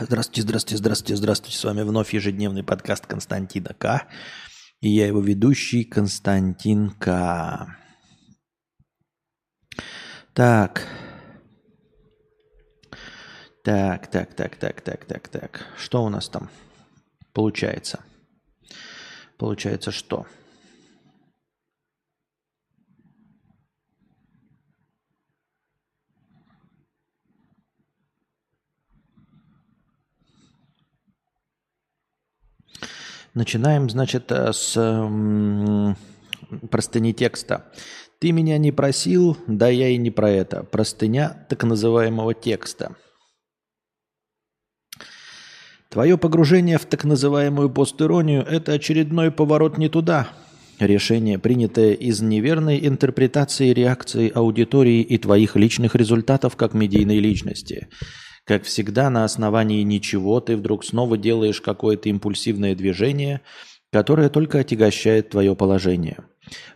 Здравствуйте, здравствуйте, здравствуйте, здравствуйте. С вами вновь ежедневный подкаст Константина К. И я его ведущий Константин К. Так. Так, так, так, так, так, так, так. Что у нас там получается? Получается что? Начинаем, значит, э, с м, простыни текста. Ты меня не просил, да я и не про это. Простыня так называемого текста. Твое погружение в так называемую постиронию – это очередной поворот не туда. Решение, принятое из неверной интерпретации реакции аудитории и твоих личных результатов как медийной личности – как всегда, на основании ничего ты вдруг снова делаешь какое-то импульсивное движение, которое только отягощает твое положение.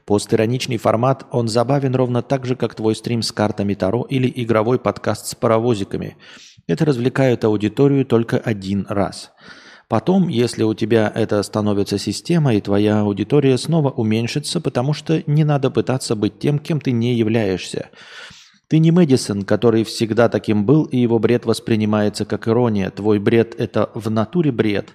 Постироничный формат, он забавен ровно так же, как твой стрим с картами Таро или игровой подкаст с паровозиками. Это развлекает аудиторию только один раз. Потом, если у тебя это становится системой, твоя аудитория снова уменьшится, потому что не надо пытаться быть тем, кем ты не являешься. Ты не Мэдисон, который всегда таким был, и его бред воспринимается как ирония. Твой бред – это в натуре бред.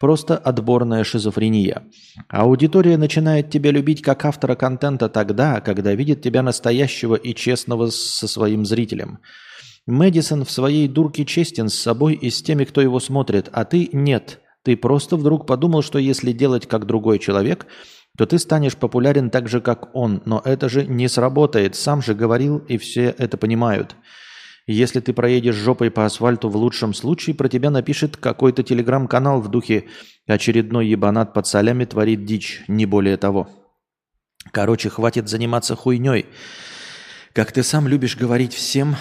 Просто отборная шизофрения. Аудитория начинает тебя любить как автора контента тогда, когда видит тебя настоящего и честного со своим зрителем. Мэдисон в своей дурке честен с собой и с теми, кто его смотрит, а ты нет. Ты просто вдруг подумал, что если делать как другой человек – то ты станешь популярен так же, как он. Но это же не сработает. Сам же говорил, и все это понимают. Если ты проедешь жопой по асфальту в лучшем случае, про тебя напишет какой-то телеграм-канал в духе «Очередной ебанат под солями творит дичь», не более того. Короче, хватит заниматься хуйней. Как ты сам любишь говорить всем,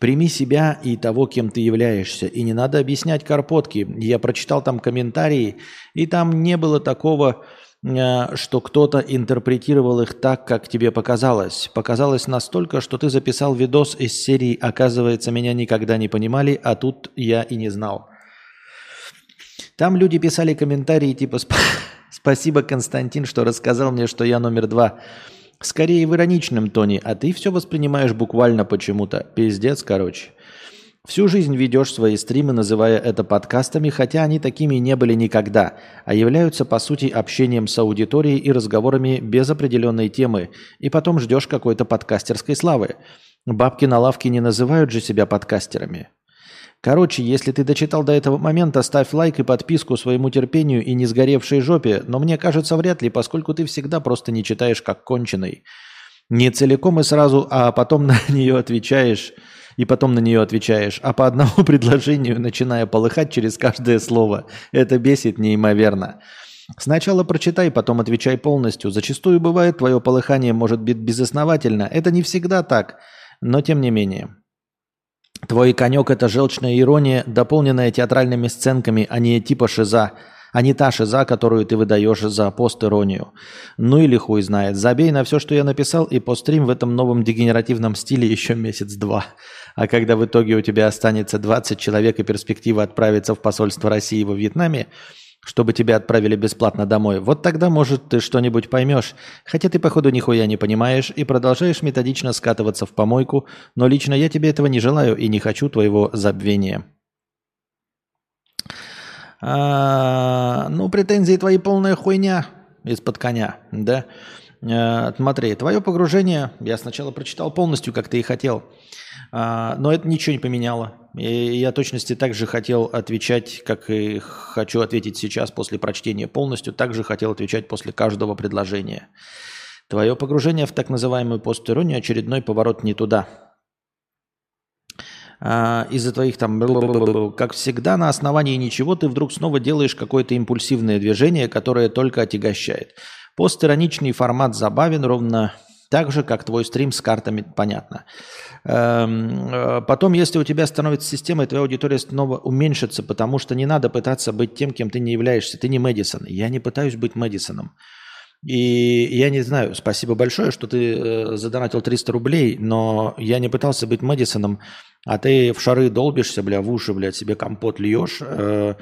прими себя и того, кем ты являешься. И не надо объяснять карпотки. Я прочитал там комментарии, и там не было такого что кто-то интерпретировал их так, как тебе показалось. Показалось настолько, что ты записал видос из серии «Оказывается, меня никогда не понимали, а тут я и не знал». Там люди писали комментарии типа «Спасибо, Константин, что рассказал мне, что я номер два». Скорее в ироничном тоне, а ты все воспринимаешь буквально почему-то. Пиздец, короче. Всю жизнь ведешь свои стримы, называя это подкастами, хотя они такими не были никогда, а являются по сути общением с аудиторией и разговорами без определенной темы, и потом ждешь какой-то подкастерской славы. Бабки на лавке не называют же себя подкастерами. Короче, если ты дочитал до этого момента, ставь лайк и подписку своему терпению и не сгоревшей жопе, но мне кажется, вряд ли, поскольку ты всегда просто не читаешь как конченый. Не целиком и сразу, а потом на нее отвечаешь – и потом на нее отвечаешь, а по одному предложению начиная полыхать через каждое слово. Это бесит неимоверно. Сначала прочитай, потом отвечай полностью. Зачастую бывает, твое полыхание может быть безосновательно. Это не всегда так, но тем не менее. Твой конек – это желчная ирония, дополненная театральными сценками, а не типа шиза – а не та шиза, которую ты выдаешь за пост-иронию. Ну или хуй знает. Забей на все, что я написал, и пострим в этом новом дегенеративном стиле еще месяц-два. А когда в итоге у тебя останется 20 человек и перспектива отправиться в посольство России во Вьетнаме, чтобы тебя отправили бесплатно домой, вот тогда, может, ты что-нибудь поймешь. Хотя ты, походу, нихуя не понимаешь и продолжаешь методично скатываться в помойку, но лично я тебе этого не желаю и не хочу твоего забвения. А, ну, претензии твои полная хуйня из-под коня, да? А, смотри, твое погружение, я сначала прочитал полностью, как ты и хотел, а, но это ничего не поменяло. И я точности так же хотел отвечать, как и хочу ответить сейчас после прочтения полностью, также хотел отвечать после каждого предложения. Твое погружение в так называемую постиронию – очередной поворот не туда – а, из-за твоих там, как всегда, на основании ничего ты вдруг снова делаешь какое-то импульсивное движение, которое только отягощает. Постироничный формат забавен ровно так же, как твой стрим с картами, понятно. Эм, э, потом, если у тебя становится система, твоя аудитория снова уменьшится, потому что не надо пытаться быть тем, кем ты не являешься. Ты не Мэдисон. Я не пытаюсь быть Мэдисоном. И я не знаю, спасибо большое, что ты э, задонатил 300 рублей, но я не пытался быть Мэдисоном, а ты в шары долбишься, бля, в уши, блядь, себе компот льешь, э,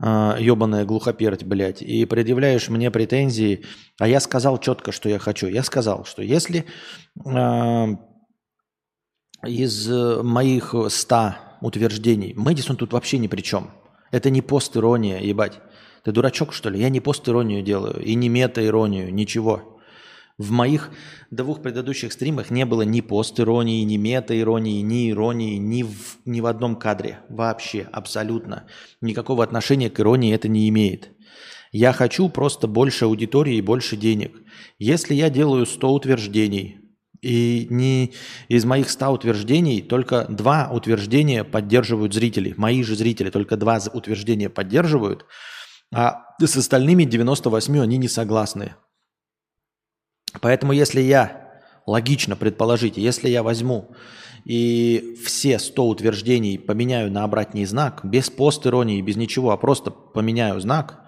э, ебаная глухопердь, блядь, и предъявляешь мне претензии. А я сказал четко, что я хочу. Я сказал, что если э, из моих 100 утверждений, Мэдисон тут вообще ни при чем. Это не пост-ирония, ебать. Ты дурачок, что ли? Я не пост-иронию делаю и не мета-иронию, ничего. В моих двух предыдущих стримах не было ни пост-иронии, ни мета-иронии, ни иронии, ни в, ни в одном кадре. Вообще, абсолютно. Никакого отношения к иронии это не имеет. Я хочу просто больше аудитории и больше денег. Если я делаю 100 утверждений, и не из моих 100 утверждений только два утверждения поддерживают зрители. Мои же зрители только два утверждения поддерживают – а с остальными 98 они не согласны. Поэтому если я, логично предположить, если я возьму и все 100 утверждений поменяю на обратный знак, без пост-иронии, без ничего, а просто поменяю знак,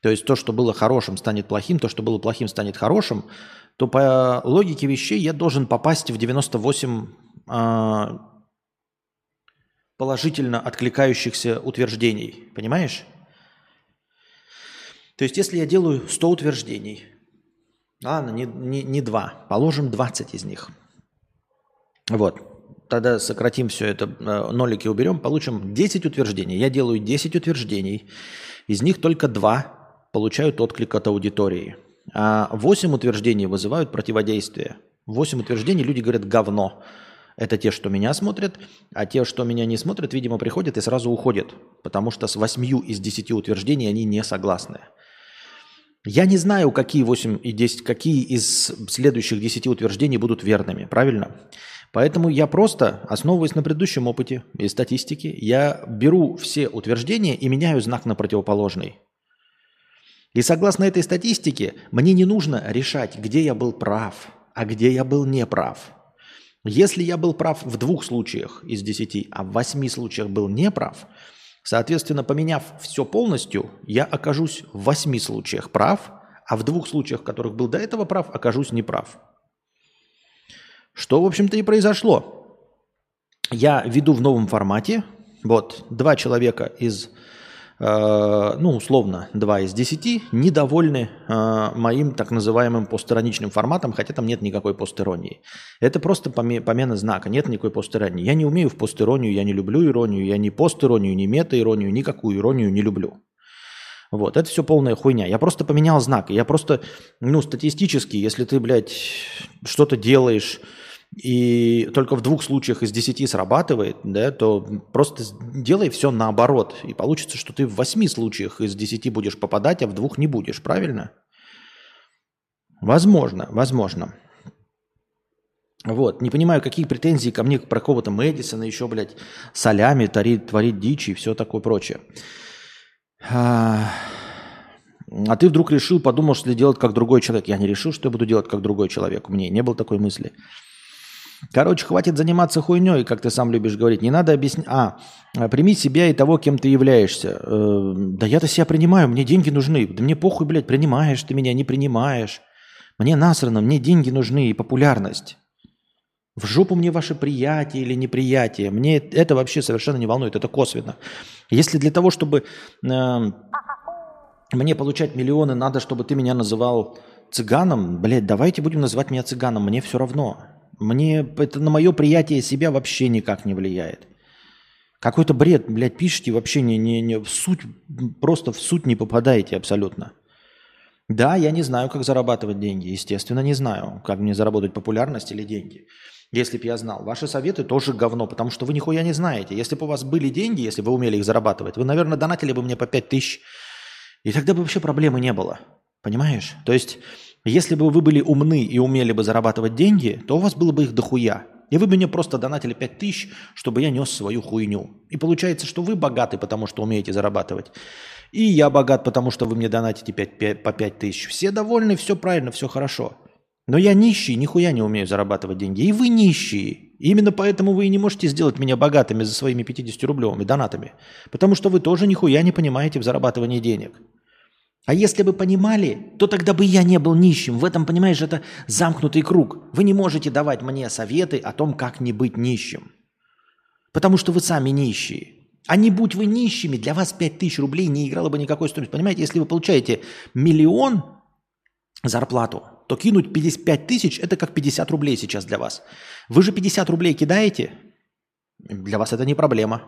то есть то, что было хорошим, станет плохим, то, что было плохим, станет хорошим, то по логике вещей я должен попасть в 98 э, положительно откликающихся утверждений. Понимаешь? То есть, если я делаю 100 утверждений, ладно, не, не, не 2, положим 20 из них. Вот, тогда сократим все это, э, нолики уберем, получим 10 утверждений. Я делаю 10 утверждений, из них только 2 получают отклик от аудитории. А 8 утверждений вызывают противодействие. 8 утверждений люди говорят «говно». Это те, что меня смотрят, а те, что меня не смотрят, видимо, приходят и сразу уходят, потому что с 8 из 10 утверждений они не согласны. Я не знаю, какие 8 и 10, какие из следующих 10 утверждений будут верными, правильно? Поэтому я просто, основываясь на предыдущем опыте и статистике, я беру все утверждения и меняю знак на противоположный. И согласно этой статистике, мне не нужно решать, где я был прав, а где я был неправ. Если я был прав в двух случаях из десяти, а в восьми случаях был неправ, Соответственно, поменяв все полностью, я окажусь в восьми случаях прав, а в двух случаях, в которых был до этого прав, окажусь неправ. Что, в общем-то, и произошло. Я веду в новом формате. Вот, два человека из ну, условно, 2 из 10 недовольны э, моим так называемым постироничным форматом, хотя там нет никакой постиронии. Это просто помена знака, нет никакой постиронии. Я не умею в постиронию, я не люблю иронию, я ни постиронию, ни мета-иронию, никакую иронию не люблю. Вот, это все полная хуйня. Я просто поменял знак. Я просто, ну, статистически, если ты, блядь, что-то делаешь, и только в двух случаях из десяти срабатывает, да, то просто делай все наоборот. И получится, что ты в восьми случаях из десяти будешь попадать, а в двух не будешь, правильно? Возможно, возможно. Вот, не понимаю, какие претензии ко мне про кого-то Мэдисона, еще, блядь, солями творит, творит дичь и все такое прочее. А, а ты вдруг решил, подумал, что делать как другой человек. Я не решил, что я буду делать как другой человек. У меня не было такой мысли. Короче, хватит заниматься хуйней, как ты сам любишь говорить. Не надо объяснять. А, прими себя и того, кем ты являешься. Э, да я-то себя принимаю, мне деньги нужны. Да мне похуй, блядь, принимаешь ты меня, не принимаешь. Мне насрано, мне деньги нужны и популярность. В жопу мне ваше приятие или неприятие. Мне это вообще совершенно не волнует, это косвенно. Если для того, чтобы э, мне получать миллионы, надо, чтобы ты меня называл цыганом, блядь, давайте будем называть меня цыганом, мне все равно. Мне это на мое приятие себя вообще никак не влияет. Какой-то бред, блядь, пишите, вообще не, не, не в суть, просто в суть не попадаете абсолютно. Да, я не знаю, как зарабатывать деньги. Естественно, не знаю, как мне заработать популярность или деньги. Если бы я знал. Ваши советы тоже говно, потому что вы нихуя не знаете. Если бы у вас были деньги, если бы вы умели их зарабатывать, вы, наверное, донатили бы мне по 5 тысяч, и тогда бы вообще проблемы не было. Понимаешь? То есть если бы вы были умны и умели бы зарабатывать деньги, то у вас было бы их дохуя. И вы бы мне просто донатили 5 тысяч, чтобы я нес свою хуйню. И получается, что вы богаты, потому что умеете зарабатывать. И я богат, потому что вы мне донатите 5, 5, по 5 тысяч. Все довольны, все правильно, все хорошо. Но я нищий, нихуя не умею зарабатывать деньги. И вы нищие. И именно поэтому вы и не можете сделать меня богатыми за своими 50 рублевыми донатами. Потому что вы тоже нихуя не понимаете в зарабатывании денег. А если бы понимали, то тогда бы я не был нищим. В этом, понимаешь, это замкнутый круг. Вы не можете давать мне советы о том, как не быть нищим. Потому что вы сами нищие. А не будь вы нищими, для вас 5000 рублей не играло бы никакой стоимости. Понимаете, если вы получаете миллион зарплату, то кинуть 55 тысяч – это как 50 рублей сейчас для вас. Вы же 50 рублей кидаете, для вас это не проблема.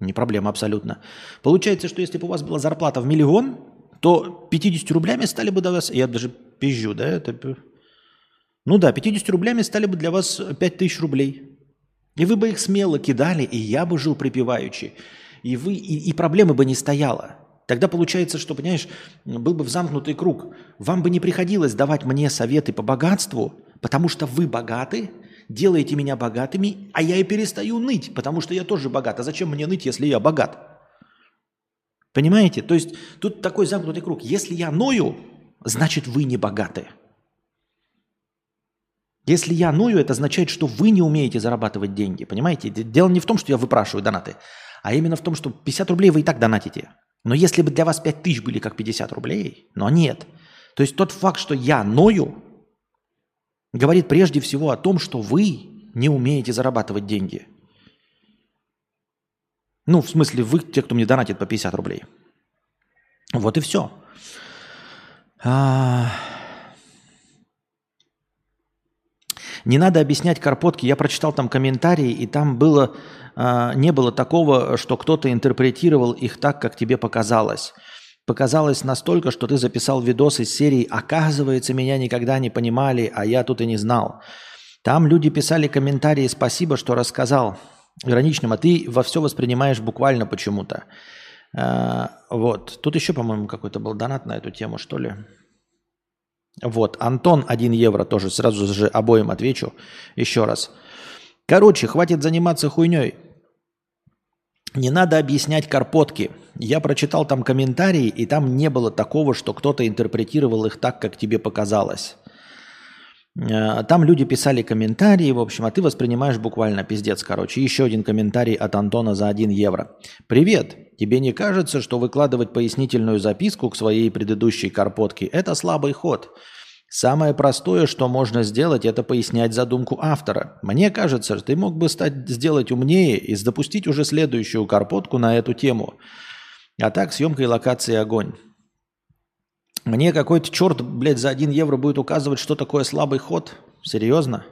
Не проблема абсолютно. Получается, что если бы у вас была зарплата в миллион, то 50 рублями стали бы для вас, я даже пизжу, да, это... Ну да, 50 рублями стали бы для вас 5000 рублей. И вы бы их смело кидали, и я бы жил припеваючи. И, вы, и, и проблемы бы не стояло. Тогда получается, что, понимаешь, был бы в замкнутый круг. Вам бы не приходилось давать мне советы по богатству, потому что вы богаты, делаете меня богатыми, а я и перестаю ныть, потому что я тоже богат. А зачем мне ныть, если я богат? Понимаете? То есть тут такой замкнутый круг. Если я ною, значит вы не богаты. Если я ною, это означает, что вы не умеете зарабатывать деньги. Понимаете? Дело не в том, что я выпрашиваю донаты, а именно в том, что 50 рублей вы и так донатите. Но если бы для вас 5 тысяч были как 50 рублей, но нет. То есть тот факт, что я ною, говорит прежде всего о том, что вы не умеете зарабатывать деньги – ну, в смысле, вы, те, кто мне донатит по 50 рублей. Вот и все. А... Не надо объяснять карпотки. Я прочитал там комментарии, и там было, а, не было такого, что кто-то интерпретировал их так, как тебе показалось. Показалось настолько, что ты записал видос из серии «Оказывается, меня никогда не понимали, а я тут и не знал». Там люди писали комментарии «Спасибо, что рассказал» ироничным, а ты во все воспринимаешь буквально почему-то. А, вот. Тут еще, по-моему, какой-то был донат на эту тему, что ли. Вот. Антон 1 евро тоже. Сразу же обоим отвечу еще раз. Короче, хватит заниматься хуйней. Не надо объяснять карпотки. Я прочитал там комментарии, и там не было такого, что кто-то интерпретировал их так, как тебе показалось. Э, там люди писали комментарии, в общем, а ты воспринимаешь буквально пиздец, короче. Еще один комментарий от Антона за 1 евро. «Привет! Тебе не кажется, что выкладывать пояснительную записку к своей предыдущей карпотке – это слабый ход? Самое простое, что можно сделать, это пояснять задумку автора. Мне кажется, что ты мог бы стать, сделать умнее и запустить уже следующую карпотку на эту тему. А так, съемка и локации огонь. Мне какой-то черт, блядь, за 1 евро будет указывать, что такое слабый ход? Серьезно?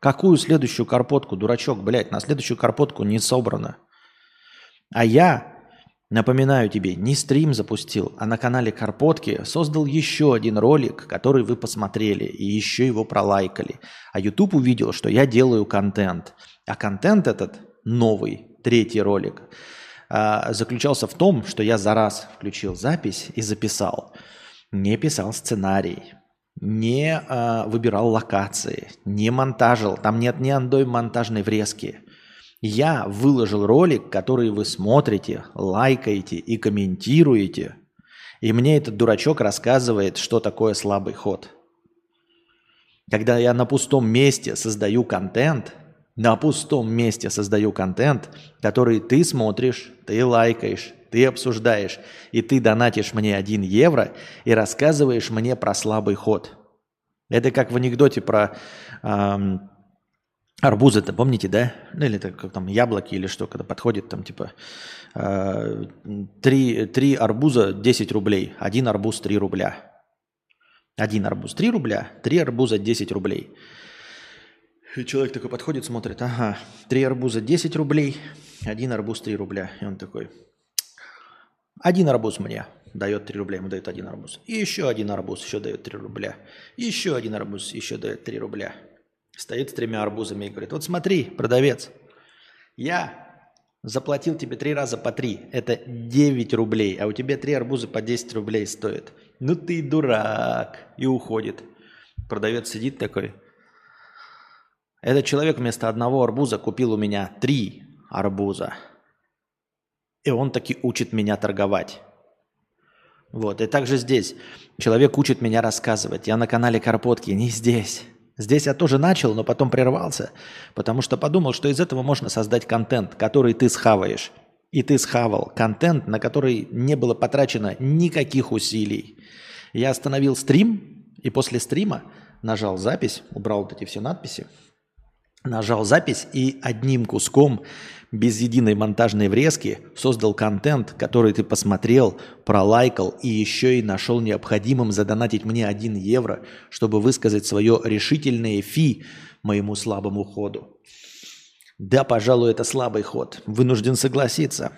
Какую следующую карпотку, дурачок, блядь, на следующую карпотку не собрано. А я, напоминаю тебе, не стрим запустил, а на канале Карпотки создал еще один ролик, который вы посмотрели и еще его пролайкали. А YouTube увидел, что я делаю контент. А контент этот новый, третий ролик, а, заключался в том, что я за раз включил запись и записал – не писал сценарий, не э, выбирал локации, не монтажил. Там нет ни одной монтажной врезки. Я выложил ролик, который вы смотрите, лайкаете и комментируете. И мне этот дурачок рассказывает, что такое слабый ход. Когда я на пустом месте создаю контент, на пустом месте создаю контент, который ты смотришь, ты лайкаешь, ты обсуждаешь, и ты донатишь мне 1 евро и рассказываешь мне про слабый ход. Это как в анекдоте про эм, арбузы-то, помните, да? Ну или это как там яблоки или что, когда подходит там типа э, 3, 3 арбуза 10 рублей, один арбуз 3 рубля. Один арбуз 3 рубля, 3 арбуза 10 рублей. И человек такой подходит, смотрит, ага, 3 арбуза 10 рублей, один арбуз 3 рубля. И он такой, один арбуз мне дает 3 рубля, ему дает один арбуз. И еще один арбуз еще дает 3 рубля. И еще один арбуз еще дает 3 рубля. Стоит с тремя арбузами и говорит, вот смотри, продавец, я заплатил тебе три раза по три, это 9 рублей, а у тебя три арбуза по 10 рублей стоят. Ну ты дурак. И уходит. Продавец сидит такой. Этот человек вместо одного арбуза купил у меня три арбуза. И он таки учит меня торговать. Вот, и также здесь. Человек учит меня рассказывать. Я на канале Карпотки, не здесь. Здесь я тоже начал, но потом прервался, потому что подумал, что из этого можно создать контент, который ты схаваешь. и ты схавал контент, на который не было потрачено никаких усилий. Я остановил стрим, и после стрима нажал запись, убрал вот эти все надписи, нажал запись и одним куском, без единой монтажной врезки, создал контент, который ты посмотрел, пролайкал и еще и нашел необходимым задонатить мне 1 евро, чтобы высказать свое решительное фи моему слабому ходу. Да, пожалуй, это слабый ход. Вынужден согласиться.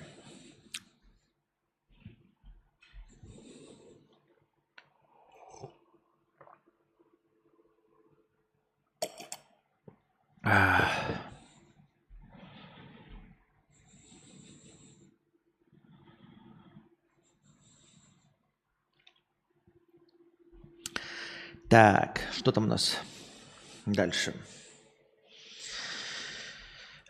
Так, что там у нас дальше?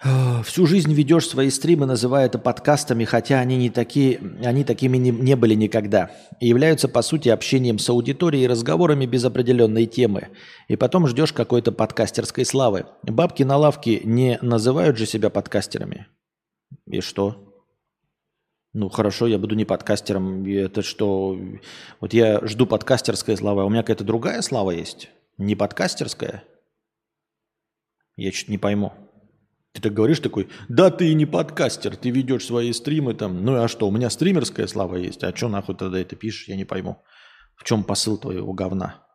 Всю жизнь ведешь свои стримы, называя это подкастами, хотя они, не такие, они такими не, не были никогда. И являются, по сути, общением с аудиторией и разговорами без определенной темы. И потом ждешь какой-то подкастерской славы. Бабки на лавке не называют же себя подкастерами. И что? Ну хорошо, я буду не подкастером. Это что? Вот я жду подкастерской славы, а у меня какая-то другая слава есть? Не подкастерская? Я что-то не пойму. Ты так говоришь такой, да ты и не подкастер, ты ведешь свои стримы там. Ну а что, у меня стримерская слава есть, а что нахуй тогда это пишешь, я не пойму. В чем посыл твоего говна?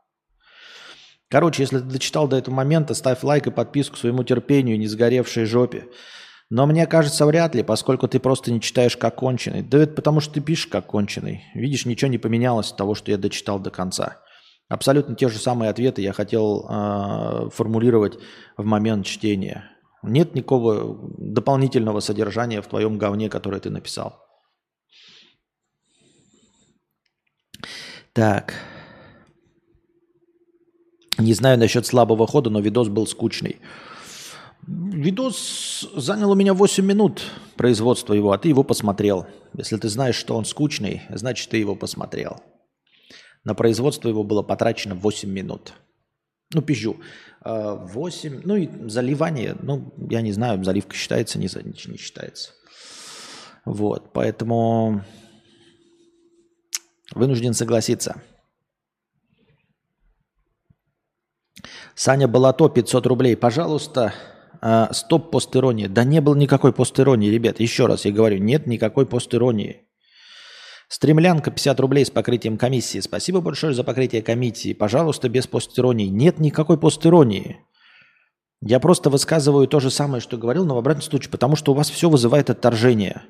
Короче, если ты дочитал до этого момента, ставь лайк и подписку своему терпению, не сгоревшей жопе. Но мне кажется, вряд ли, поскольку ты просто не читаешь как конченый. Да это потому, что ты пишешь как конченый. Видишь, ничего не поменялось от того, что я дочитал до конца. Абсолютно те же самые ответы я хотел э, формулировать в момент чтения. Нет никакого дополнительного содержания в твоем говне, которое ты написал. Так. Не знаю насчет слабого хода, но видос был скучный. Видос занял у меня 8 минут производства его, а ты его посмотрел. Если ты знаешь, что он скучный, значит, ты его посмотрел. На производство его было потрачено 8 минут. Ну, пизжу. 8. Ну и заливание, ну, я не знаю, заливка считается, не, не считается. Вот, поэтому вынужден согласиться. Саня Балато, 500 рублей. Пожалуйста, а, стоп постеронии. Да не было никакой постеронии, ребят. Еще раз я говорю, нет никакой постеронии. Стремлянка 50 рублей с покрытием комиссии. Спасибо большое за покрытие комиссии. Пожалуйста, без постеронии. Нет никакой постеронии. Я просто высказываю то же самое, что говорил, но в обратном случае, потому что у вас все вызывает отторжение.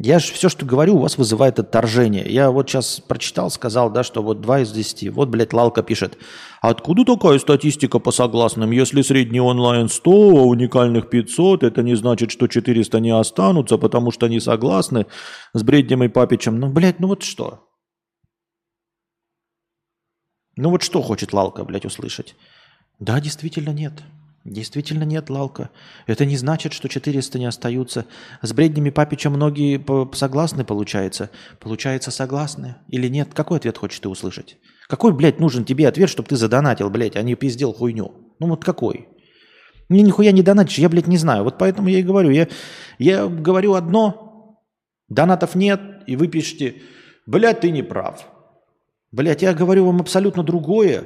Я же все, что говорю, у вас вызывает отторжение. Я вот сейчас прочитал, сказал, да, что вот 2 из 10. Вот, блядь, Лалка пишет. Откуда такая статистика по согласным? Если средний онлайн 100, а уникальных 500, это не значит, что 400 не останутся, потому что они согласны с Бреднем и Папичем. Ну, блядь, ну вот что? Ну вот что хочет Лалка, блядь, услышать? Да, действительно нет. Действительно нет, Лалка. Это не значит, что 400 не остаются. С бреднями Папича многие согласны, получается. Получается, согласны или нет? Какой ответ хочешь ты услышать? Какой, блядь, нужен тебе ответ, чтобы ты задонатил, блядь, а не пиздел хуйню? Ну вот какой? Мне нихуя не донатишь, я, блядь, не знаю. Вот поэтому я и говорю. Я, я говорю одно, донатов нет, и вы пишете, блядь, ты не прав. Блядь, я говорю вам абсолютно другое,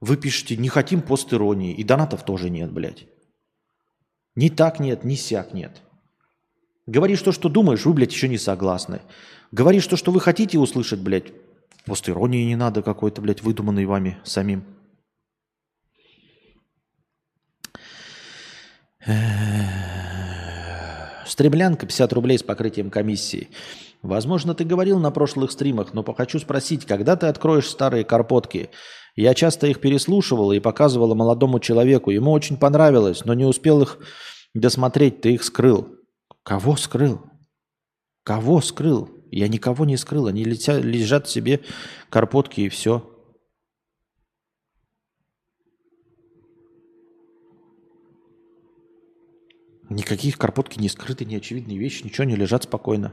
вы пишете, не хотим постиронии, и донатов тоже нет, блядь. Ни так нет, ни сяк нет. Говоришь то, что думаешь, вы, блядь, еще не согласны. Говоришь то, что вы хотите услышать, блядь, постиронии не надо какой-то, блядь, выдуманный вами самим. Стремлянка 50 рублей с покрытием комиссии. Возможно, ты говорил на прошлых стримах, но хочу спросить, когда ты откроешь старые карпотки? Я часто их переслушивала и показывала молодому человеку. Ему очень понравилось, но не успел их досмотреть, ты их скрыл. Кого скрыл? Кого скрыл? Я никого не скрыл. Они летят, лежат себе карпотки и все. Никаких карпотки не скрыты, не очевидные вещи, ничего не лежат спокойно.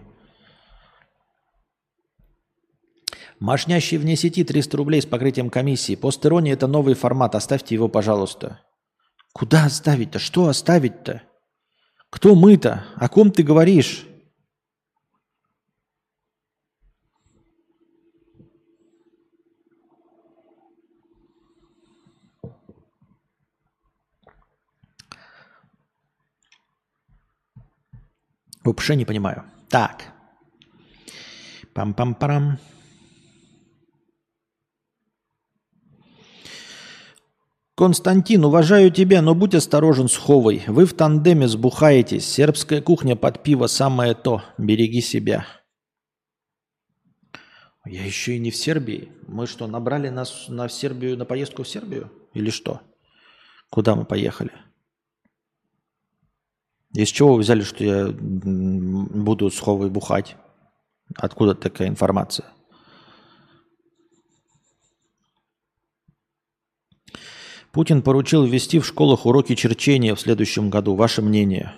Мошнящий вне сети 300 рублей с покрытием комиссии. Постерония – это новый формат. Оставьте его, пожалуйста. Куда оставить-то? Что оставить-то? Кто мы-то? О ком ты говоришь? Вообще не понимаю. Так. Пам-пам-парам. Константин, уважаю тебя, но будь осторожен с Ховой. Вы в тандеме сбухаетесь. Сербская кухня под пиво самое то. Береги себя. Я еще и не в Сербии. Мы что, набрали нас на Сербию, на поездку в Сербию? Или что? Куда мы поехали? Из чего вы взяли, что я буду с Ховой бухать? Откуда такая информация? Путин поручил ввести в школах уроки черчения в следующем году. Ваше мнение?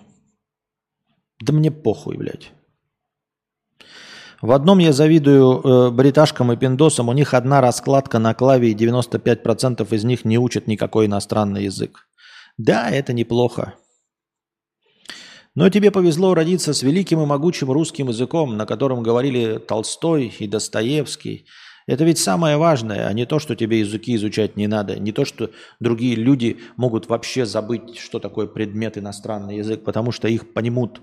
Да мне похуй, блядь. В одном я завидую э, бриташкам и пиндосам. У них одна раскладка на клаве, и 95% из них не учат никакой иностранный язык. Да, это неплохо. Но тебе повезло родиться с великим и могучим русским языком, на котором говорили Толстой и Достоевский. Это ведь самое важное, а не то, что тебе языки изучать не надо, не то, что другие люди могут вообще забыть, что такое предмет иностранный язык, потому что их поймут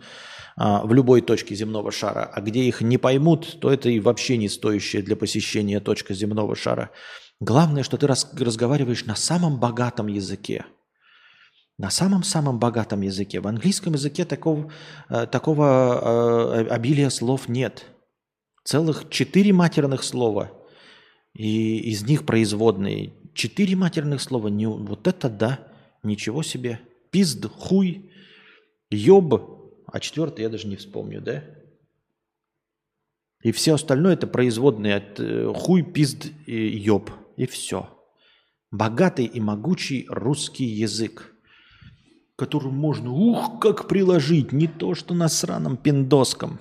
а, в любой точке земного шара. А где их не поймут, то это и вообще не стоящая для посещения точка земного шара. Главное, что ты раз, разговариваешь на самом богатом языке – на самом-самом богатом языке. В английском языке такого, э, такого э, обилия слов нет. Целых четыре матерных слова. И из них производные. Четыре матерных слова. Не, вот это да. Ничего себе. Пизд, хуй, ёб. А четвертый я даже не вспомню, да? И все остальное это производные от э, хуй, пизд и ёб. И все. Богатый и могучий русский язык которую можно, ух, как приложить, не то что на сраном пиндоском.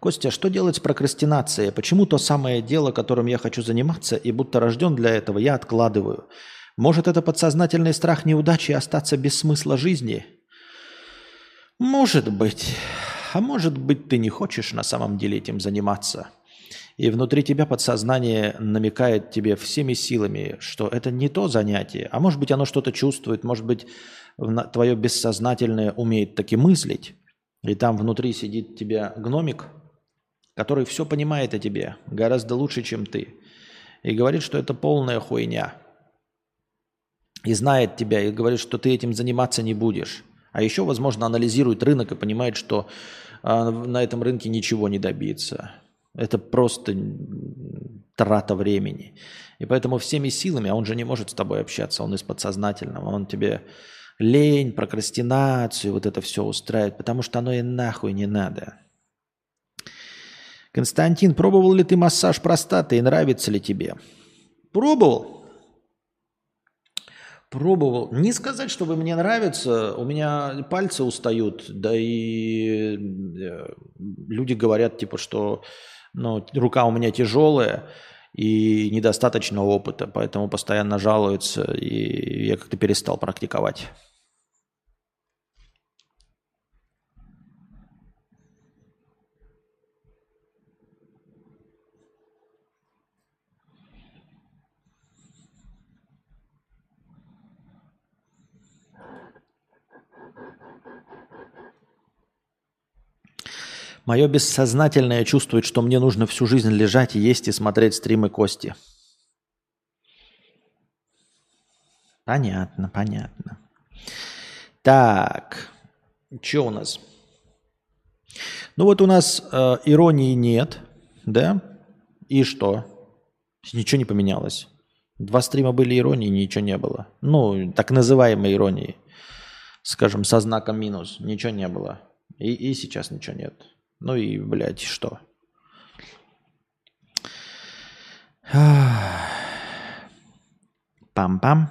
Костя, что делать с прокрастинацией? Почему то самое дело, которым я хочу заниматься, и будто рожден для этого, я откладываю? Может, это подсознательный страх неудачи остаться без смысла жизни? Может быть. А может быть, ты не хочешь на самом деле этим заниматься? И внутри тебя подсознание намекает тебе всеми силами, что это не то занятие, а может быть оно что-то чувствует, может быть твое бессознательное умеет таки мыслить, и там внутри сидит тебя гномик, который все понимает о тебе гораздо лучше, чем ты, и говорит, что это полная хуйня, и знает тебя, и говорит, что ты этим заниматься не будешь. А еще, возможно, анализирует рынок и понимает, что а, на этом рынке ничего не добиться. Это просто трата времени. И поэтому всеми силами, а он же не может с тобой общаться, он из подсознательного, он тебе лень, прокрастинацию, вот это все устраивает, потому что оно и нахуй не надо. Константин, пробовал ли ты массаж простаты и нравится ли тебе? Пробовал. Пробовал. Не сказать, чтобы мне нравится. У меня пальцы устают, да и э, люди говорят, типа, что но рука у меня тяжелая и недостаточно опыта, поэтому постоянно жалуются, и я как-то перестал практиковать. Мое бессознательное чувствует, что мне нужно всю жизнь лежать, есть и смотреть стримы Кости. Понятно, понятно. Так, что у нас? Ну вот у нас э, иронии нет, да? И что? Ничего не поменялось. Два стрима были иронии, ничего не было. Ну, так называемой иронии. Скажем, со знаком минус. Ничего не было. И, и сейчас ничего нет. Ну и, блядь, что? Пам-пам.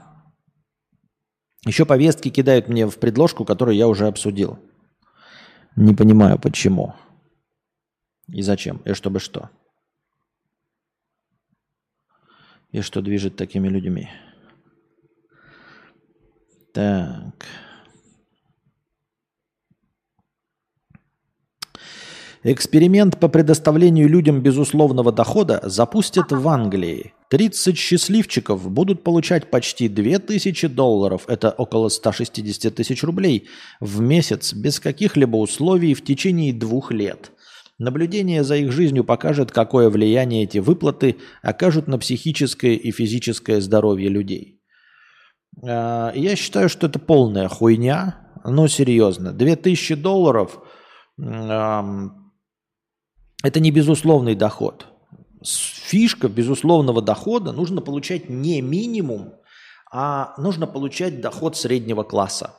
Еще повестки кидают мне в предложку, которую я уже обсудил. Не понимаю, почему. И зачем. И чтобы что. И что движет такими людьми. Так. Эксперимент по предоставлению людям безусловного дохода запустят в Англии. 30 счастливчиков будут получать почти 2000 долларов, это около 160 тысяч рублей, в месяц без каких-либо условий в течение двух лет. Наблюдение за их жизнью покажет, какое влияние эти выплаты окажут на психическое и физическое здоровье людей. А, я считаю, что это полная хуйня, но серьезно. 2000 долларов это не безусловный доход. Фишка безусловного дохода нужно получать не минимум, а нужно получать доход среднего класса.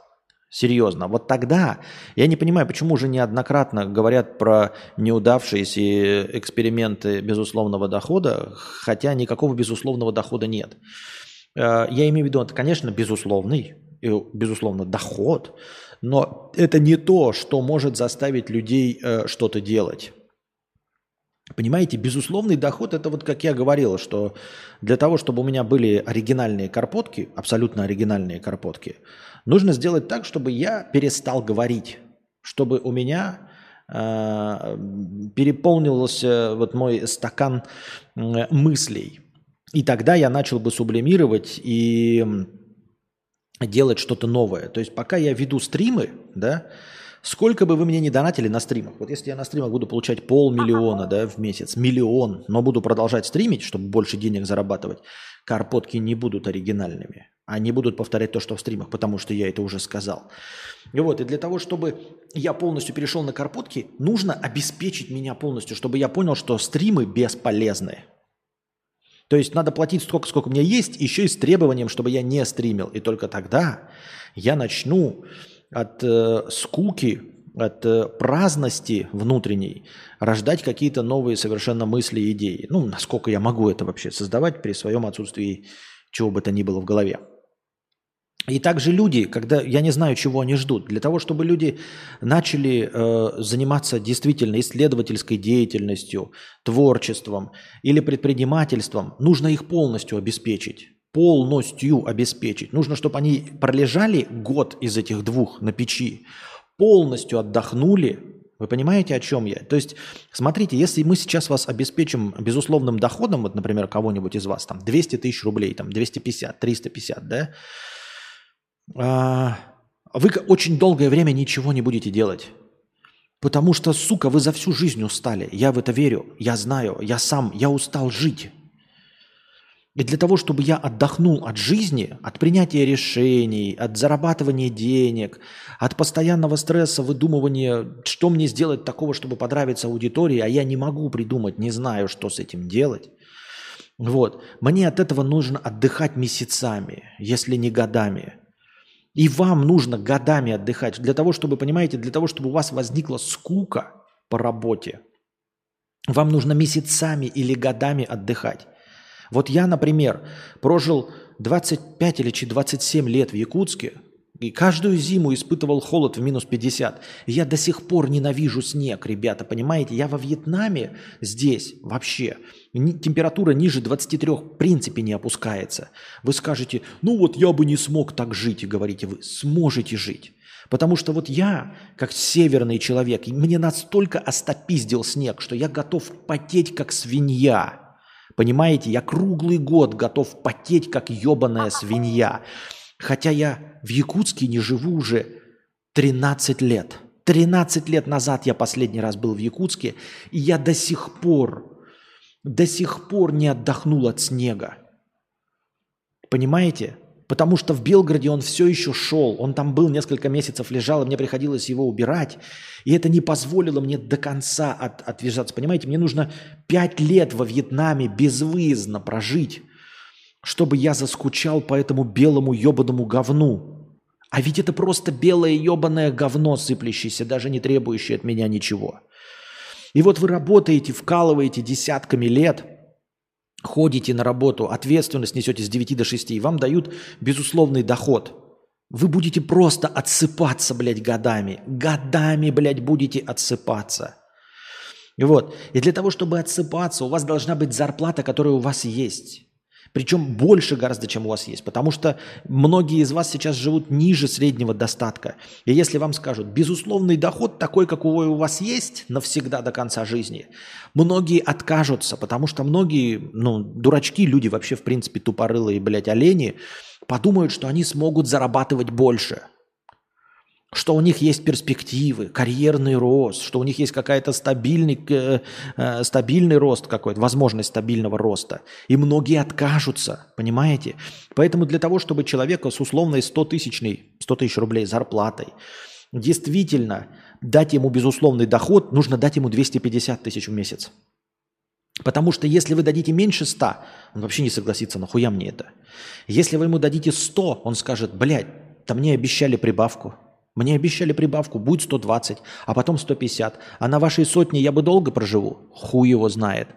Серьезно. Вот тогда я не понимаю, почему уже неоднократно говорят про неудавшиеся эксперименты безусловного дохода, хотя никакого безусловного дохода нет. Э, я имею в виду, это, конечно, безусловный, безусловно, доход, но это не то, что может заставить людей э, что-то делать. Понимаете, безусловный доход, это вот как я говорил, что для того, чтобы у меня были оригинальные карпотки, абсолютно оригинальные карпотки, нужно сделать так, чтобы я перестал говорить, чтобы у меня э, переполнился вот мой стакан э, мыслей. И тогда я начал бы сублимировать и делать что-то новое. То есть пока я веду стримы, да, Сколько бы вы мне не донатили на стримах, вот если я на стримах буду получать полмиллиона да, в месяц, миллион, но буду продолжать стримить, чтобы больше денег зарабатывать, карпотки не будут оригинальными. Они будут повторять то, что в стримах, потому что я это уже сказал. И вот, и для того, чтобы я полностью перешел на карпотки, нужно обеспечить меня полностью, чтобы я понял, что стримы бесполезны. То есть надо платить столько, сколько у меня есть, еще и с требованием, чтобы я не стримил. И только тогда я начну от э, скуки, от э, праздности внутренней рождать какие-то новые совершенно мысли и идеи. Ну, насколько я могу это вообще создавать при своем отсутствии чего бы то ни было в голове. И также люди, когда я не знаю, чего они ждут, для того, чтобы люди начали э, заниматься действительно исследовательской деятельностью, творчеством или предпринимательством, нужно их полностью обеспечить полностью обеспечить. Нужно, чтобы они пролежали год из этих двух на печи, полностью отдохнули. Вы понимаете, о чем я? То есть, смотрите, если мы сейчас вас обеспечим безусловным доходом, вот, например, кого-нибудь из вас, там, 200 тысяч рублей, там, 250, 350, да, а, вы очень долгое время ничего не будете делать. Потому что, сука, вы за всю жизнь устали. Я в это верю. Я знаю. Я сам. Я устал жить. И для того, чтобы я отдохнул от жизни, от принятия решений, от зарабатывания денег, от постоянного стресса, выдумывания, что мне сделать такого, чтобы понравиться аудитории, а я не могу придумать, не знаю, что с этим делать. Вот. Мне от этого нужно отдыхать месяцами, если не годами. И вам нужно годами отдыхать для того, чтобы, понимаете, для того, чтобы у вас возникла скука по работе. Вам нужно месяцами или годами отдыхать. Вот я, например, прожил 25 или 27 лет в Якутске, и каждую зиму испытывал холод в минус 50. И я до сих пор ненавижу снег, ребята, понимаете? Я во Вьетнаме здесь вообще температура ниже 23 в принципе не опускается. Вы скажете, ну вот я бы не смог так жить, и говорите вы, сможете жить. Потому что вот я, как северный человек, мне настолько остопиздил снег, что я готов потеть, как свинья. Понимаете, я круглый год готов потеть, как ебаная свинья. Хотя я в Якутске не живу уже 13 лет. 13 лет назад я последний раз был в Якутске, и я до сих пор, до сих пор не отдохнул от снега. Понимаете? Потому что в Белгороде он все еще шел. Он там был несколько месяцев, лежал, и мне приходилось его убирать. И это не позволило мне до конца от, отвязаться. Понимаете, мне нужно пять лет во Вьетнаме безвыездно прожить, чтобы я заскучал по этому белому ебаному говну. А ведь это просто белое ебаное говно, сыплющееся, даже не требующее от меня ничего. И вот вы работаете, вкалываете десятками лет – ходите на работу, ответственность несете с 9 до 6, и вам дают безусловный доход. Вы будете просто отсыпаться, блядь, годами. Годами, блядь, будете отсыпаться. Вот. И для того, чтобы отсыпаться, у вас должна быть зарплата, которая у вас есть. Причем больше гораздо, чем у вас есть. Потому что многие из вас сейчас живут ниже среднего достатка. И если вам скажут, безусловный доход такой, какой у вас есть навсегда до конца жизни, многие откажутся, потому что многие, ну, дурачки, люди вообще, в принципе, тупорылые, блядь, олени, подумают, что они смогут зарабатывать больше – что у них есть перспективы, карьерный рост, что у них есть какая-то стабильный, э, э, стабильный рост какой-то, возможность стабильного роста. И многие откажутся, понимаете? Поэтому для того, чтобы человека с условной 100 тысячной, 100 тысяч рублей зарплатой действительно дать ему безусловный доход, нужно дать ему 250 тысяч в месяц. Потому что если вы дадите меньше 100, он вообще не согласится, нахуя мне это. Если вы ему дадите 100, он скажет, блядь, там мне обещали прибавку – мне обещали прибавку, будет 120, а потом 150. А на вашей сотне я бы долго проживу? Хуй его знает.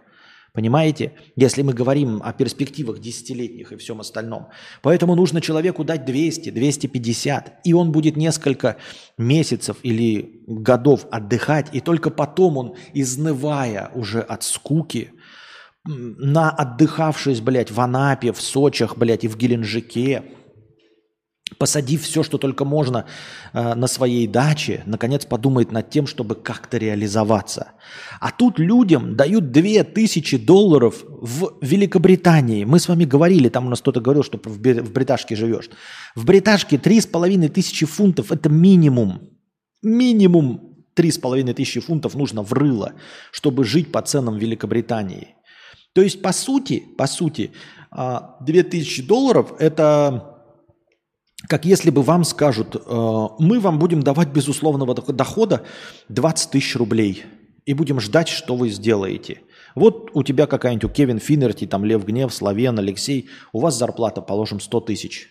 Понимаете? Если мы говорим о перспективах десятилетних и всем остальном. Поэтому нужно человеку дать 200, 250, и он будет несколько месяцев или годов отдыхать, и только потом он, изнывая уже от скуки, на отдыхавшись, блядь, в Анапе, в Сочах, блядь, и в Геленджике, посадив все, что только можно э, на своей даче, наконец подумает над тем, чтобы как-то реализоваться. А тут людям дают 2000 долларов в Великобритании. Мы с вами говорили, там у нас кто-то говорил, что в, в Бриташке живешь. В Бриташке 3500 фунтов – это минимум. Минимум 3500 фунтов нужно в рыло, чтобы жить по ценам Великобритании. То есть, по сути, по сути, 2000 а, долларов – это как если бы вам скажут, э, мы вам будем давать безусловного дохода 20 тысяч рублей и будем ждать, что вы сделаете. Вот у тебя какая-нибудь, у Кевин Финнерти, там Лев Гнев, Славен, Алексей, у вас зарплата, положим, 100 тысяч.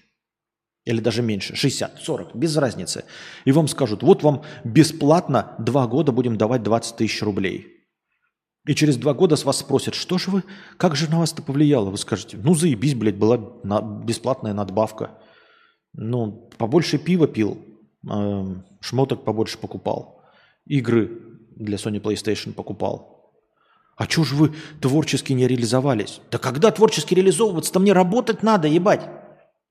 Или даже меньше, 60, 40, без разницы. И вам скажут, вот вам бесплатно два года будем давать 20 тысяч рублей. И через два года с вас спросят, что же вы, как же на вас это повлияло? Вы скажете, ну заебись, блядь, была бесплатная надбавка. Ну, побольше пива пил, э, шмоток побольше покупал, игры для Sony PlayStation покупал. А чё же вы творчески не реализовались? Да когда творчески реализовываться-то мне работать надо, ебать.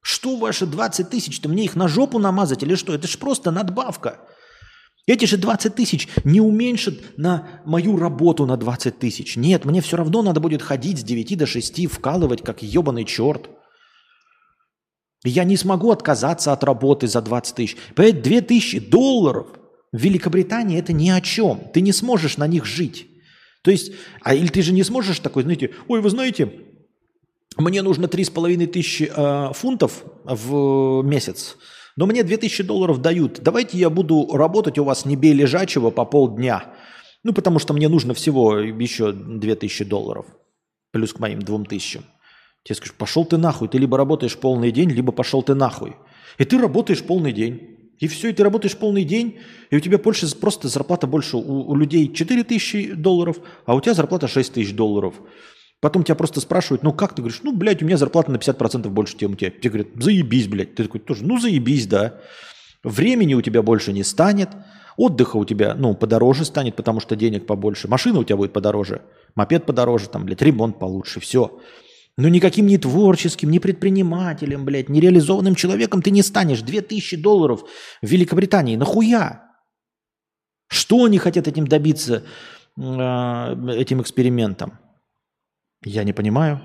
Что ваши 20 тысяч-то, мне их на жопу намазать или что? Это же просто надбавка. Эти же 20 тысяч не уменьшат на мою работу на 20 тысяч. Нет, мне все равно надо будет ходить с 9 до 6, вкалывать, как ебаный черт. Я не смогу отказаться от работы за 20 тысяч. Понимаете, 2 тысячи долларов в Великобритании это ни о чем. Ты не сможешь на них жить. То есть, а или ты же не сможешь такой, знаете, ой, вы знаете, мне нужно 3,5 тысячи э, фунтов в месяц, но мне 2000 долларов дают. Давайте я буду работать у вас не бей лежачего по полдня. Ну, потому что мне нужно всего еще 2000 долларов. Плюс к моим 2000. Тебе скажут, пошел ты нахуй, ты либо работаешь полный день, либо пошел ты нахуй. И ты работаешь полный день. И все, и ты работаешь полный день, и у тебя больше, просто зарплата больше. У, у людей 4 тысячи долларов, а у тебя зарплата 6 тысяч долларов. Потом тебя просто спрашивают, ну как ты говоришь, ну, блядь, у меня зарплата на 50% больше, чем у тебя. Тебе говорят, заебись, блядь. Ты такой тоже, ну, заебись, да. Времени у тебя больше не станет, отдыха у тебя, ну, подороже станет, потому что денег побольше. Машина у тебя будет подороже, мопед подороже, там, блядь, ремонт получше, все. Но никаким не творческим, не предпринимателем, блядь, не реализованным человеком ты не станешь. 2000 долларов в Великобритании. Нахуя? Что они хотят этим добиться, э, этим экспериментом? Я не понимаю.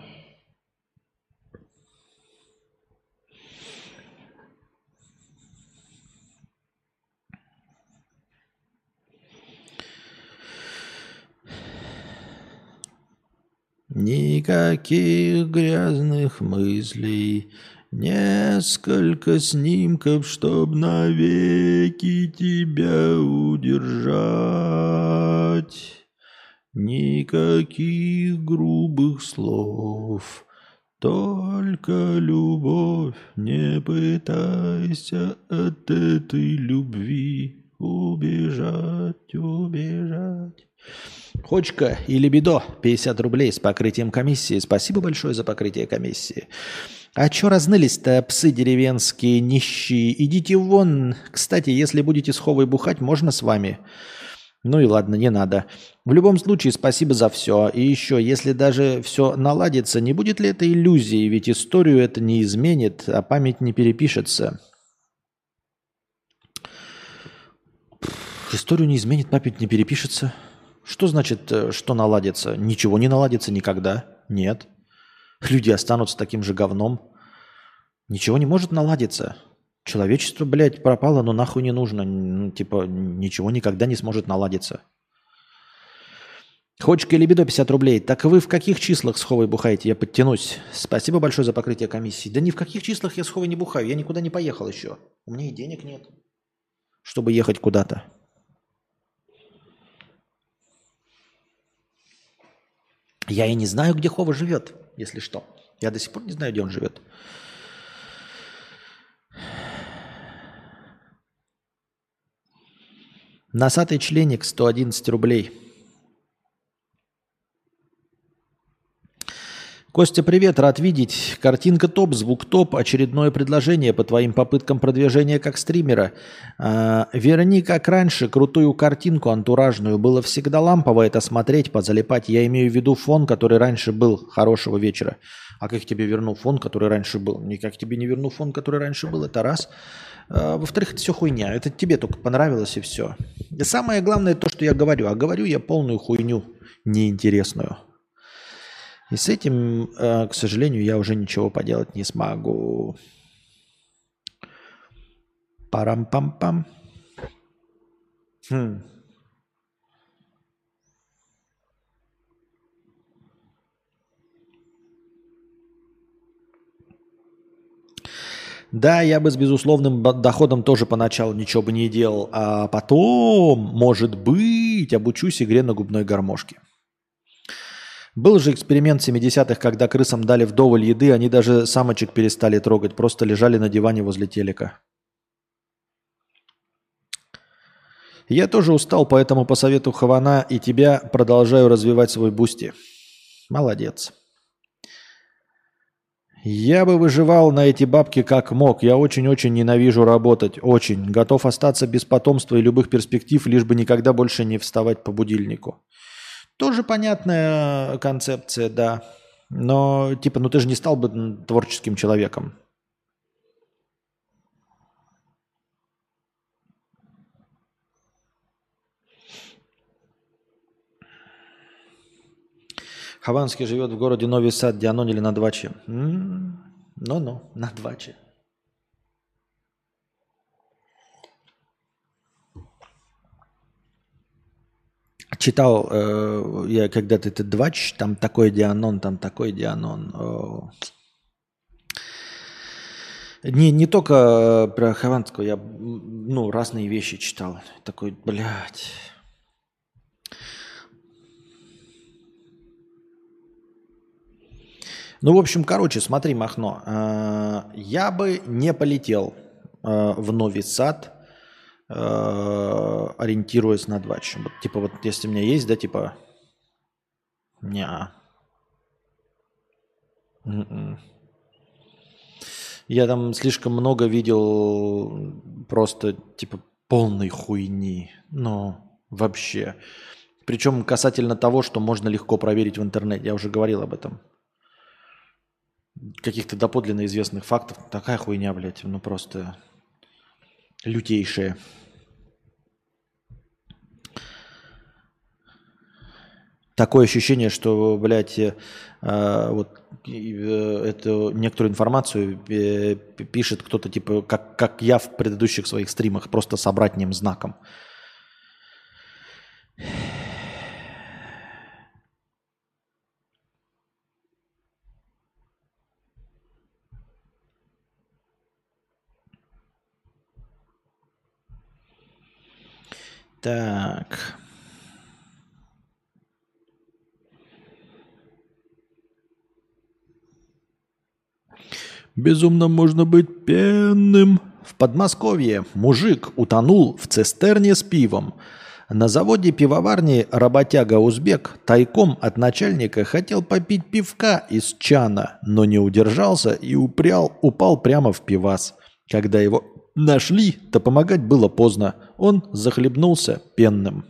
Никаких грязных мыслей, Несколько снимков, чтоб навеки тебя удержать. Никаких грубых слов, только любовь. Не пытайся от этой любви убежать, убежать. Хочка или бедо 50 рублей с покрытием комиссии. Спасибо большое за покрытие комиссии. А чё разнылись-то, псы деревенские, нищие? Идите вон. Кстати, если будете с Ховой бухать, можно с вами? Ну и ладно, не надо. В любом случае, спасибо за все. И еще, если даже все наладится, не будет ли это иллюзией? Ведь историю это не изменит, а память не перепишется. Историю не изменит, память не перепишется. Что значит, э, что наладится? Ничего не наладится никогда. Нет. Люди останутся таким же говном. Ничего не может наладиться. Человечество, блядь, пропало, но нахуй не нужно. Ну, типа, ничего никогда не сможет наладиться. Хочешь или бедо 50 рублей. Так вы в каких числах с Ховой бухаете? Я подтянусь. Спасибо большое за покрытие комиссии. Да ни в каких числах я с Ховой не бухаю. Я никуда не поехал еще. У меня и денег нет, чтобы ехать куда-то. Я и не знаю, где Хова живет, если что. Я до сих пор не знаю, где он живет. Носатый членик 111 рублей. Костя, привет, рад видеть. Картинка топ, звук топ, очередное предложение по твоим попыткам продвижения как стримера. А, верни как раньше крутую картинку антуражную. Было всегда лампово это смотреть, позалипать. Я имею в виду фон, который раньше был хорошего вечера. А как тебе верну фон, который раньше был? Никак тебе не верну фон, который раньше был, это раз. А, во-вторых, это все хуйня. Это тебе только понравилось и все. И самое главное то, что я говорю. А говорю я полную хуйню неинтересную. И с этим, а, к сожалению, я уже ничего поделать не смогу. Парам-пам-пам. Хм. Да, я бы с безусловным доходом тоже поначалу ничего бы не делал, а потом, может быть, обучусь игре на губной гармошке. Был же эксперимент 70-х, когда крысам дали вдоволь еды, они даже самочек перестали трогать, просто лежали на диване возле телека. Я тоже устал, поэтому по совету Хавана и тебя продолжаю развивать свой Boosty. Молодец. Я бы выживал на эти бабки как мог. Я очень-очень ненавижу работать. Очень. Готов остаться без потомства и любых перспектив, лишь бы никогда больше не вставать по будильнику. Тоже понятная концепция, да. Но, типа, ну ты же не стал бы творческим человеком. Хованский живет в городе Новый Сад, Дианонили на Дваче. Ну-ну, на Дваче. Читал э, я когда-то этот Двач, там такой Дианон, там такой Дианон. О. Не, не только про Хованского, я ну, разные вещи читал. Такой, блядь. Ну, в общем, короче, смотри, Махно, э, я бы не полетел э, в Новый Сад, э, ориентируясь на два. Вот, типа, вот если у меня есть, да, типа, не м-м. Я там слишком много видел просто, типа, полной хуйни. Ну, вообще. Причем касательно того, что можно легко проверить в интернете. Я уже говорил об этом каких-то доподлинно известных фактов. Такая хуйня, блядь, ну просто лютейшая. Такое ощущение, что, блядь, э, вот э, эту некоторую информацию э, пишет кто-то, типа, как, как я в предыдущих своих стримах, просто с обратным знаком. Так. Безумно можно быть пенным. В Подмосковье мужик утонул в цистерне с пивом. На заводе пивоварни работяга-узбек тайком от начальника хотел попить пивка из чана, но не удержался и упрял, упал прямо в пивас. Когда его Нашли, то помогать было поздно. Он захлебнулся пенным.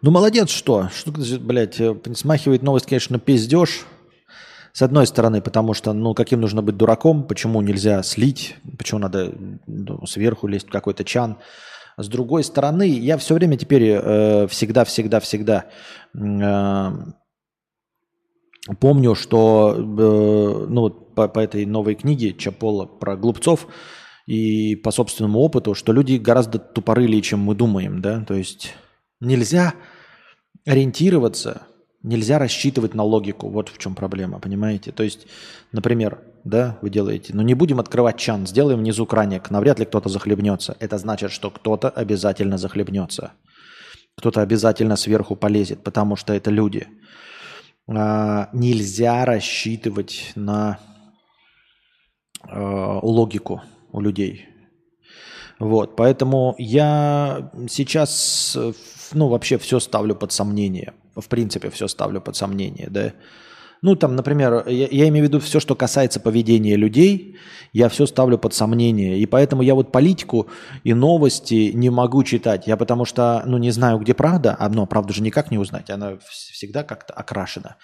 Ну, молодец, что? Что, блядь, э, смахивает новость, конечно, пиздеж. С одной стороны, потому что, ну, каким нужно быть дураком, почему нельзя слить, почему надо ну, сверху лезть в какой-то чан. С другой стороны, я все время теперь всегда-всегда-всегда э, э, помню, что, э, ну, по, по этой новой книге Чапола про глупцов и по собственному опыту, что люди гораздо тупорылее, чем мы думаем, да, то есть нельзя ориентироваться, нельзя рассчитывать на логику, вот в чем проблема, понимаете? То есть, например, да, вы делаете, ну не будем открывать чан, сделаем внизу краник, навряд ли кто-то захлебнется. Это значит, что кто-то обязательно захлебнется. Кто-то обязательно сверху полезет, потому что это люди. А, нельзя рассчитывать на логику у людей. Вот, поэтому я сейчас, ну, вообще все ставлю под сомнение. В принципе, все ставлю под сомнение, да. Ну, там, например, я, я имею в виду все, что касается поведения людей, я все ставлю под сомнение. И поэтому я вот политику и новости не могу читать. Я потому что, ну, не знаю, где правда, а но правду же никак не узнать, она всегда как-то окрашена.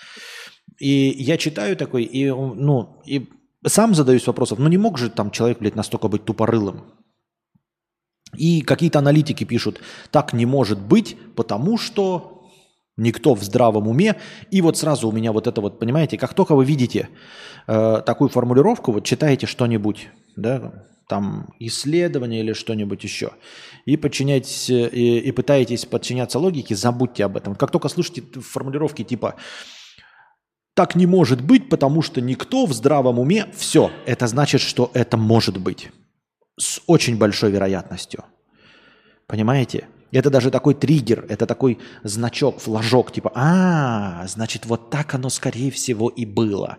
И я читаю такой, и, ну, и сам задаюсь вопросом, ну не мог же там человек, блядь, настолько быть тупорылым? И какие-то аналитики пишут, так не может быть, потому что Никто в здравом уме. И вот сразу у меня вот это вот, понимаете, как только вы видите э, такую формулировку, вот читаете что-нибудь, да, там исследование или что-нибудь еще, и подчиняетесь, э, и, и пытаетесь подчиняться логике, забудьте об этом. Как только слышите формулировки типа «так не может быть, потому что никто в здравом уме», все, это значит, что это может быть с очень большой вероятностью. Понимаете? Это даже такой триггер, это такой значок, флажок, типа, а, значит, вот так оно, скорее всего, и было.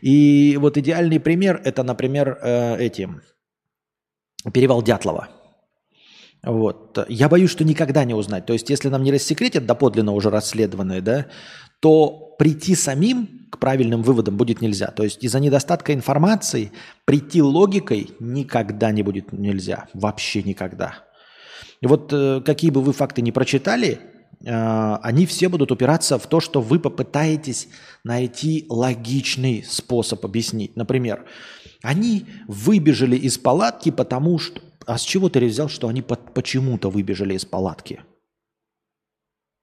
И вот идеальный пример, это, например, э, эти, перевал Дятлова. Вот. Я боюсь, что никогда не узнать. То есть, если нам не рассекретят доподлинно уже расследованное, да, то прийти самим к правильным выводам будет нельзя. То есть из-за недостатка информации прийти логикой никогда не будет нельзя. Вообще никогда. И вот э, какие бы вы факты не прочитали, э, они все будут упираться в то, что вы попытаетесь найти логичный способ объяснить. Например, они выбежали из палатки, потому что... А с чего ты взял, что они почему-то выбежали из палатки?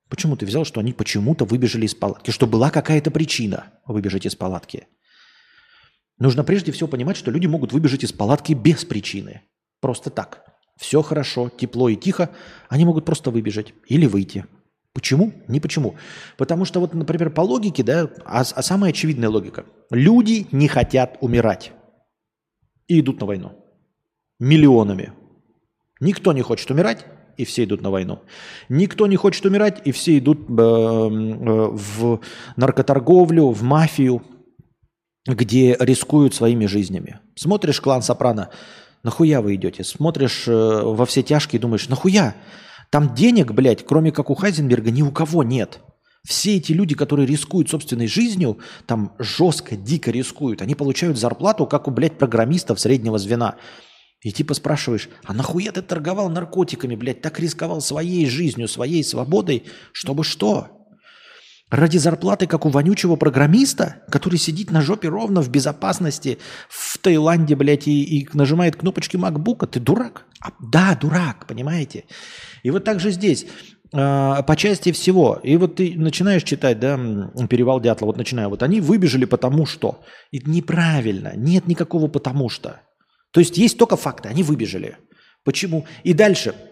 Почему ты взял, что они почему-то выбежали из палатки? Что была какая-то причина выбежать из палатки? Нужно прежде всего понимать, что люди могут выбежать из палатки без причины. Просто так все хорошо, тепло и тихо, они могут просто выбежать или выйти. Почему? Не почему. Потому что вот, например, по логике, да, а, а самая очевидная логика. Люди не хотят умирать и идут на войну. Миллионами. Никто не хочет умирать, и все идут на войну. Никто не хочет умирать, и все идут э, э, в наркоторговлю, в мафию, где рискуют своими жизнями. Смотришь клан Сопрано, Нахуя вы идете? Смотришь э, во все тяжкие думаешь, нахуя? Там денег, блядь, кроме как у Хайзенберга, ни у кого нет. Все эти люди, которые рискуют собственной жизнью, там жестко, дико рискуют, они получают зарплату, как у, блядь, программистов среднего звена. И типа спрашиваешь, а нахуя ты торговал наркотиками, блядь, так рисковал своей жизнью, своей свободой, чтобы что? Ради зарплаты, как у вонючего программиста, который сидит на жопе ровно в безопасности в Таиланде, блядь, и, и нажимает кнопочки макбука, ты дурак? А, да, дурак, понимаете? И вот так же здесь, э, по части всего. И вот ты начинаешь читать, да, «Перевал Дятла», вот начинаю, вот они выбежали потому что. И неправильно, нет никакого потому что. То есть есть только факты, они выбежали. Почему? И дальше –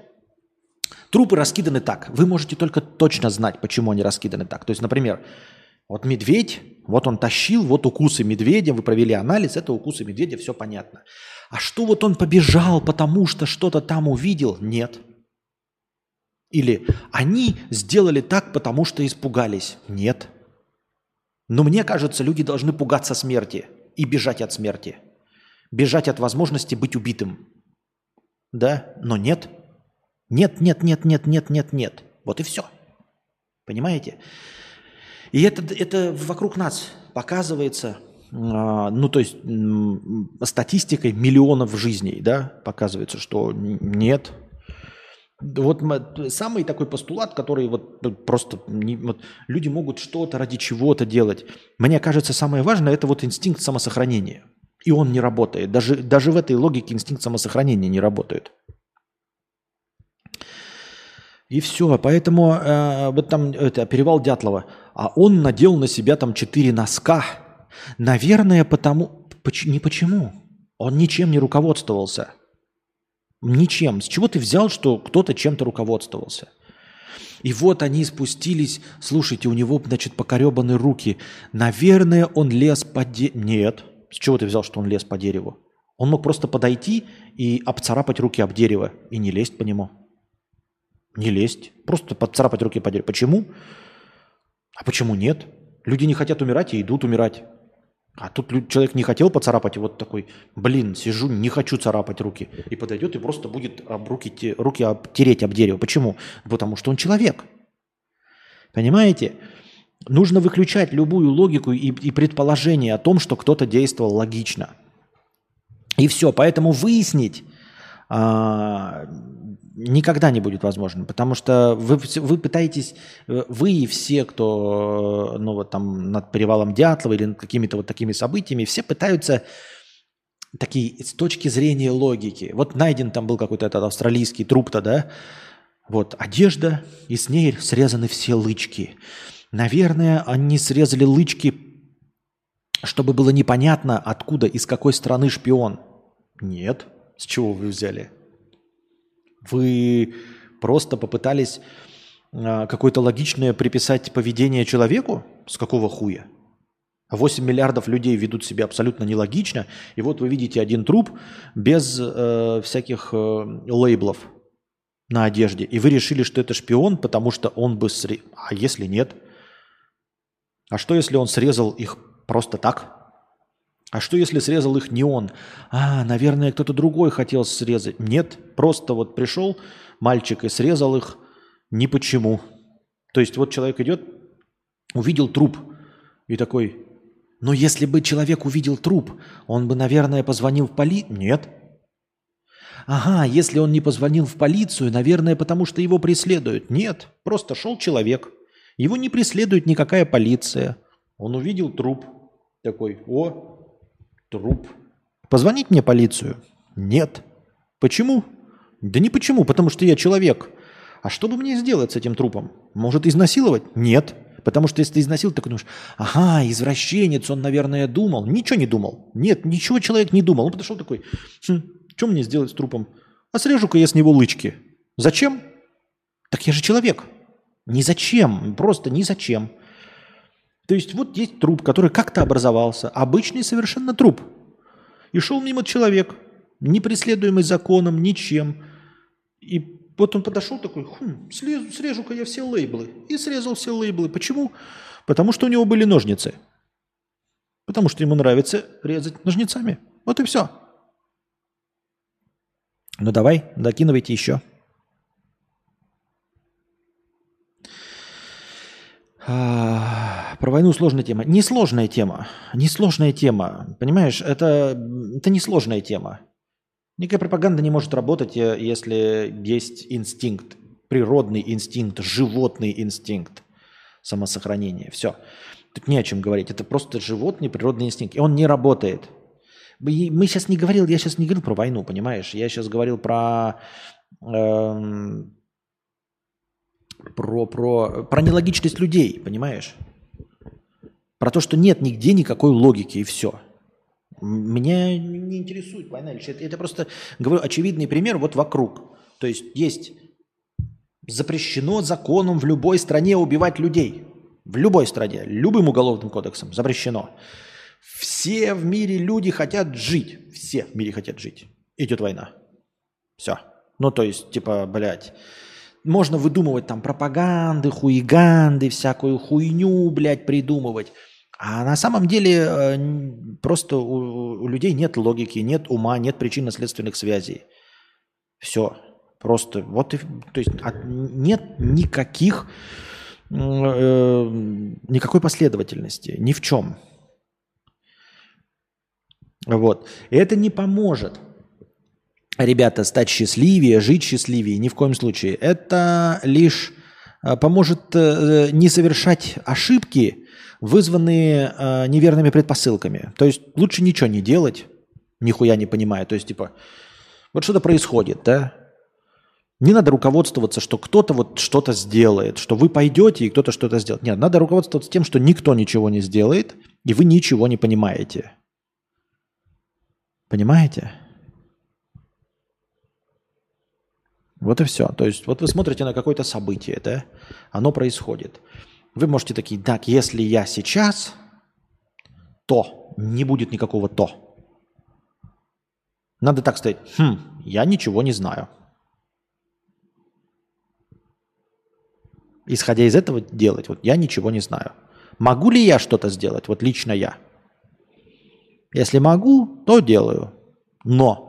Трупы раскиданы так. Вы можете только точно знать, почему они раскиданы так. То есть, например, вот медведь, вот он тащил, вот укусы медведя, вы провели анализ, это укусы медведя, все понятно. А что вот он побежал, потому что что-то там увидел? Нет. Или они сделали так, потому что испугались? Нет. Но мне кажется, люди должны пугаться смерти и бежать от смерти. Бежать от возможности быть убитым. Да, но нет. Нет, нет, нет, нет, нет, нет, нет. Вот и все. Понимаете? И это, это вокруг нас показывается, а, ну, то есть статистикой миллионов жизней, да, показывается, что нет, Вот самый такой постулат, который вот просто не, вот, люди могут что-то ради чего-то делать. Мне кажется, самое важное это вот инстинкт самосохранения. И он не работает. Даже, даже в этой логике инстинкт самосохранения не работает. И все. Поэтому э, вот там это перевал Дятлова. А он надел на себя там четыре носка. Наверное, потому... Поч, не почему. Он ничем не руководствовался. Ничем. С чего ты взял, что кто-то чем-то руководствовался? И вот они спустились. Слушайте, у него, значит, покоребаны руки. Наверное, он лез по дереву. Нет. С чего ты взял, что он лез по дереву? Он мог просто подойти и обцарапать руки об дерево и не лезть по нему. Не лезть. Просто подцарапать руки по дереву. Почему? А почему нет? Люди не хотят умирать и идут умирать. А тут человек не хотел поцарапать, и вот такой, блин, сижу, не хочу царапать руки. И подойдет и просто будет об руки, руки обтереть об дерево. Почему? Потому что он человек. Понимаете? Нужно выключать любую логику и, и предположение о том, что кто-то действовал логично. И все. Поэтому выяснить а, никогда не будет возможным, потому что вы, вы пытаетесь, э, вы и все, кто э, ну, вот там над перевалом Дятлова или над какими-то вот такими событиями, все пытаются такие с точки зрения логики. Вот найден там был какой-то этот австралийский труп-то, да, вот одежда, и с ней срезаны все лычки. Наверное, они срезали лычки, чтобы было непонятно, откуда, из какой страны шпион. Нет. С чего вы взяли? Вы просто попытались а, какое-то логичное приписать поведение человеку? С какого хуя? 8 миллиардов людей ведут себя абсолютно нелогично, и вот вы видите один труп без э, всяких э, лейблов на одежде, и вы решили, что это шпион, потому что он бы... Сре... А если нет? А что, если он срезал их просто так? А что, если срезал их не он? А, наверное, кто-то другой хотел срезать. Нет, просто вот пришел мальчик и срезал их ни почему. То есть вот человек идет, увидел труп и такой, но если бы человек увидел труп, он бы, наверное, позвонил в полицию. Нет. Ага, если он не позвонил в полицию, наверное, потому что его преследуют. Нет, просто шел человек. Его не преследует никакая полиция. Он увидел труп. Такой, о, Труп. Позвонить мне полицию? Нет. Почему? Да не почему, потому что я человек. А что бы мне сделать с этим трупом? Может, изнасиловать? Нет. Потому что если ты изнасиловал, ты думаешь, ага, извращенец, он, наверное, думал. Ничего не думал. Нет, ничего человек не думал. Он подошел такой, хм, что мне сделать с трупом? А срежу-ка я с него лычки. Зачем? Так я же человек. Ни зачем, просто ни зачем. То есть вот есть труп, который как-то образовался, обычный совершенно труп. И шел мимо человек, не преследуемый законом, ничем. И вот он подошел такой, хм, срежу, срежу-ка я все лейблы. И срезал все лейблы. Почему? Потому что у него были ножницы. Потому что ему нравится резать ножницами. Вот и все. Ну давай, докидывайте еще. Про войну сложная тема. Несложная тема. Несложная тема. Понимаешь, это, это несложная тема. Никакая пропаганда не может работать, э, если есть инстинкт, природный инстинкт, животный инстинкт самосохранения. Все. Тут не о чем говорить. Это просто животный природный инстинкт. И он не работает. Мы сейчас не говорил, я сейчас не говорил про войну, понимаешь? Я сейчас говорил про эм, про, про, про нелогичность людей, понимаешь? Про то, что нет нигде никакой логики и все. Меня не интересует война это, это просто, говорю, очевидный пример вот вокруг. То есть есть запрещено законом в любой стране убивать людей. В любой стране, любым уголовным кодексом запрещено. Все в мире люди хотят жить. Все в мире хотят жить. Идет война. Все. Ну, то есть, типа, блядь, можно выдумывать там пропаганды, хуиганды, всякую хуйню, блядь, придумывать. А на самом деле э, просто у, у людей нет логики, нет ума, нет причинно-следственных связей. Все. Просто вот и, то есть нет никаких э, никакой последовательности ни в чем. Вот. И это не поможет ребята, стать счастливее, жить счастливее. Ни в коем случае. Это лишь а, поможет э, не совершать ошибки, вызванные неверными предпосылками. То есть лучше ничего не делать, нихуя не понимая. То есть, типа, вот что-то происходит, да? Не надо руководствоваться, что кто-то вот что-то сделает, что вы пойдете и кто-то что-то сделает. Нет, надо руководствоваться тем, что никто ничего не сделает, и вы ничего не понимаете. Понимаете? Вот и все. То есть вот вы смотрите на какое-то событие, да? Оно происходит. Вы можете такие, так, если я сейчас, то не будет никакого то. Надо так сказать, хм, я ничего не знаю. Исходя из этого делать, вот я ничего не знаю. Могу ли я что-то сделать, вот лично я? Если могу, то делаю. Но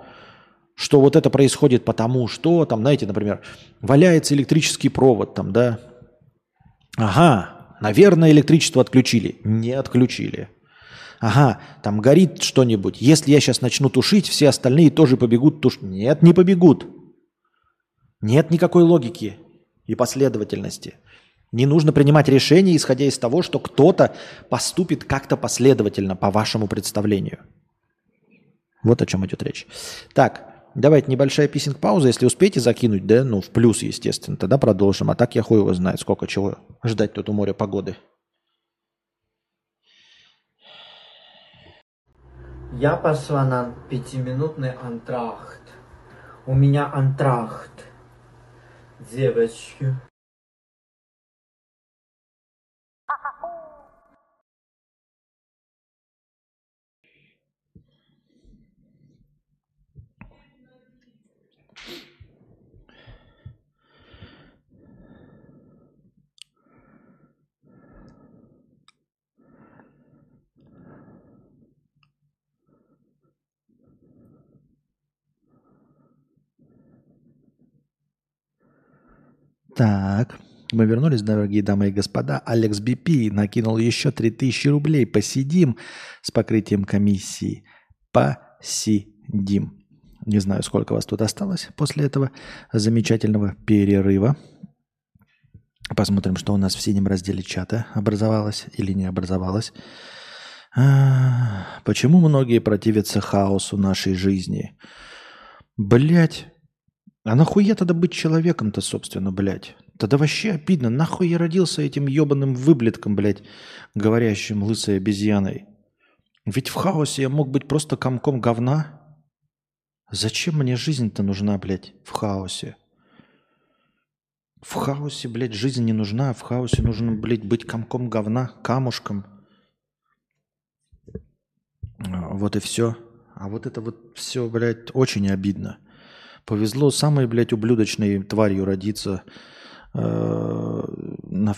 что вот это происходит потому, что там, знаете, например, валяется электрический провод там, да, ага, наверное, электричество отключили. Не отключили. Ага, там горит что-нибудь. Если я сейчас начну тушить, все остальные тоже побегут тушить. Нет, не побегут. Нет никакой логики и последовательности. Не нужно принимать решения, исходя из того, что кто-то поступит как-то последовательно по вашему представлению. Вот о чем идет речь. Так, Давайте небольшая писинг-пауза, если успеете закинуть, да, ну, в плюс, естественно, тогда продолжим. А так я хуй его знает, сколько чего ждать тут у моря погоды. Я пошла на пятиминутный антрахт. У меня антрахт. Девочки. Так, мы вернулись, дорогие дамы и господа. Алекс Бипи накинул еще 3000 рублей. Посидим с покрытием комиссии. Посидим. Не знаю, сколько вас тут осталось после этого замечательного перерыва. Посмотрим, что у нас в синем разделе чата образовалось или не образовалось. А, почему многие противятся хаосу нашей жизни? Блять, а нахуя тогда быть человеком-то, собственно, блядь? Тогда вообще обидно. Нахуй я родился этим ебаным выблетком, блядь, говорящим лысой обезьяной? Ведь в хаосе я мог быть просто комком говна. Зачем мне жизнь-то нужна, блядь, в хаосе? В хаосе, блядь, жизнь не нужна. В хаосе нужно, блядь, быть комком говна, камушком. А, вот и все. А вот это вот все, блядь, очень обидно. Повезло самой, блядь, ублюдочной тварью родиться э, на,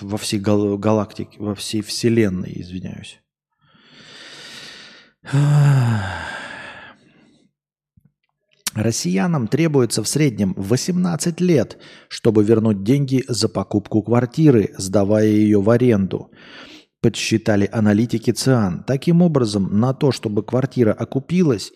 во всей гал- галактике, во всей вселенной, извиняюсь. Россиянам требуется в среднем 18 лет, чтобы вернуть деньги за покупку квартиры, сдавая ее в аренду, подсчитали аналитики ЦИАН. Таким образом, на то, чтобы квартира окупилась,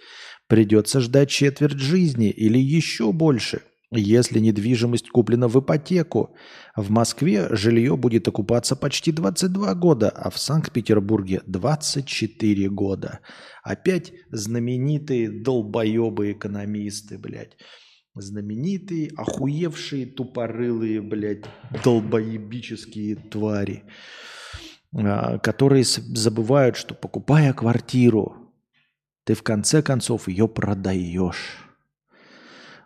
Придется ждать четверть жизни или еще больше, если недвижимость куплена в ипотеку. В Москве жилье будет окупаться почти 22 года, а в Санкт-Петербурге 24 года. Опять знаменитые долбоебы экономисты, блядь. Знаменитые, охуевшие, тупорылые, блядь, долбоебические твари, а, которые забывают, что покупая квартиру, ты в конце концов ее продаешь.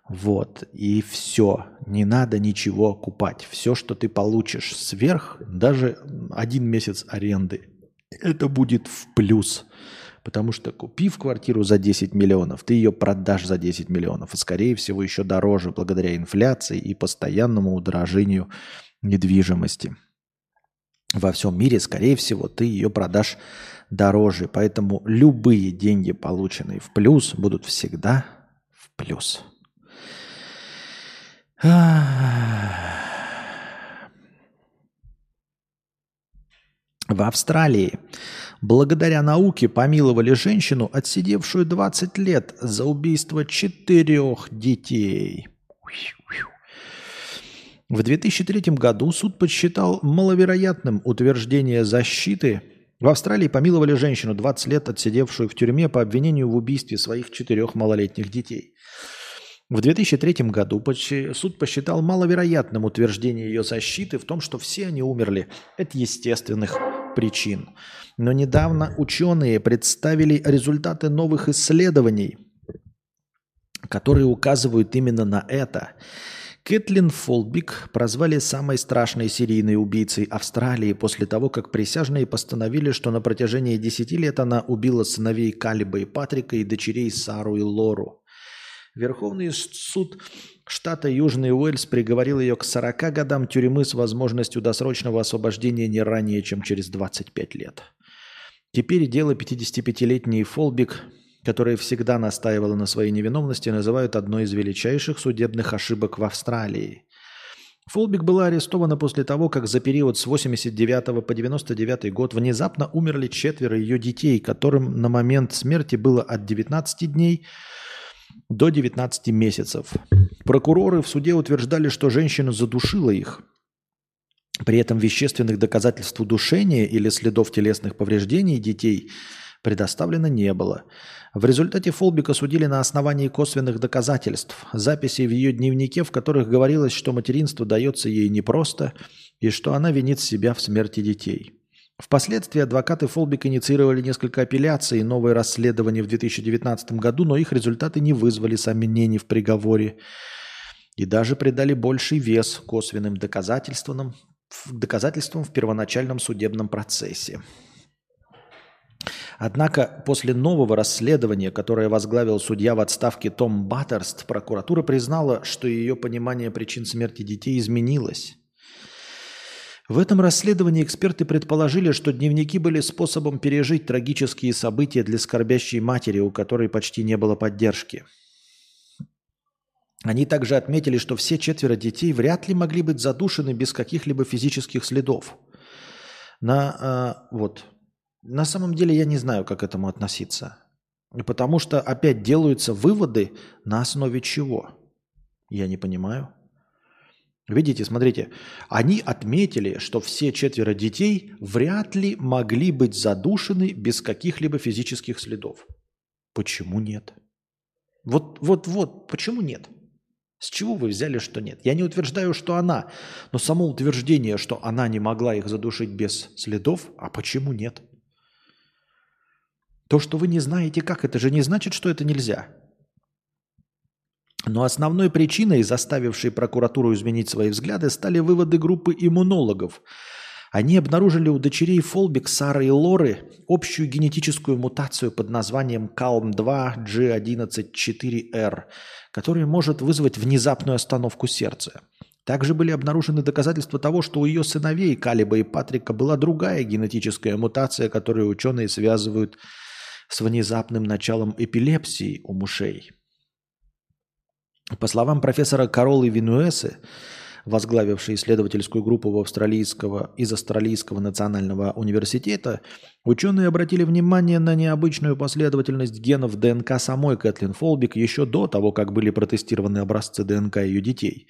Вот, и все. Не надо ничего купать. Все, что ты получишь сверх, даже один месяц аренды, это будет в плюс. Потому что купив квартиру за 10 миллионов, ты ее продашь за 10 миллионов. И скорее всего еще дороже благодаря инфляции и постоянному удорожению недвижимости. Во всем мире, скорее всего, ты ее продашь дороже. Поэтому любые деньги, полученные в плюс, будут всегда в плюс. В Австралии благодаря науке помиловали женщину, отсидевшую 20 лет за убийство четырех детей. В 2003 году суд подсчитал маловероятным утверждение защиты. В Австралии помиловали женщину, 20 лет отсидевшую в тюрьме по обвинению в убийстве своих четырех малолетних детей. В 2003 году суд посчитал маловероятным утверждение ее защиты в том, что все они умерли от естественных причин. Но недавно ученые представили результаты новых исследований, которые указывают именно на это. Кэтлин Фолбик прозвали самой страшной серийной убийцей Австралии после того, как присяжные постановили, что на протяжении 10 лет она убила сыновей Калиба и Патрика и дочерей Сару и Лору. Верховный суд штата Южный Уэльс приговорил ее к 40 годам тюрьмы с возможностью досрочного освобождения не ранее, чем через 25 лет. Теперь дело 55-летней Фолбик, которая всегда настаивала на своей невиновности, называют одной из величайших судебных ошибок в Австралии. Фолбик была арестована после того, как за период с 89 по 99 год внезапно умерли четверо ее детей, которым на момент смерти было от 19 дней – до 19 месяцев. Прокуроры в суде утверждали, что женщина задушила их. При этом вещественных доказательств удушения или следов телесных повреждений детей предоставлено не было. В результате Фолбика судили на основании косвенных доказательств, записей в ее дневнике, в которых говорилось, что материнство дается ей непросто и что она винит себя в смерти детей. Впоследствии адвокаты Фолбик инициировали несколько апелляций и новое расследование в 2019 году, но их результаты не вызвали сомнений в приговоре и даже придали больший вес косвенным доказательствам, доказательствам в первоначальном судебном процессе. Однако после нового расследования, которое возглавил судья в отставке Том Баттерст, прокуратура признала, что ее понимание причин смерти детей изменилось. В этом расследовании эксперты предположили, что дневники были способом пережить трагические события для скорбящей матери, у которой почти не было поддержки. Они также отметили, что все четверо детей вряд ли могли быть задушены без каких-либо физических следов. На, э, вот. На самом деле я не знаю, как к этому относиться. Потому что опять делаются выводы на основе чего? Я не понимаю. Видите, смотрите, они отметили, что все четверо детей вряд ли могли быть задушены без каких-либо физических следов. Почему нет? Вот, вот, вот, почему нет? С чего вы взяли, что нет? Я не утверждаю, что она, но само утверждение, что она не могла их задушить без следов, а почему нет? То, что вы не знаете как, это же не значит, что это нельзя. Но основной причиной, заставившей прокуратуру изменить свои взгляды, стали выводы группы иммунологов. Они обнаружили у дочерей Фолбик, Сары и Лоры общую генетическую мутацию под названием CALM2 G114R, которая может вызвать внезапную остановку сердца. Также были обнаружены доказательства того, что у ее сыновей Калиба и Патрика была другая генетическая мутация, которую ученые связывают с внезапным началом эпилепсии у мышей. По словам профессора Каролы Винуэсы, возглавившей исследовательскую группу австралийского, из Австралийского национального университета, ученые обратили внимание на необычную последовательность генов ДНК самой Кэтлин Фолбик еще до того, как были протестированы образцы ДНК ее детей.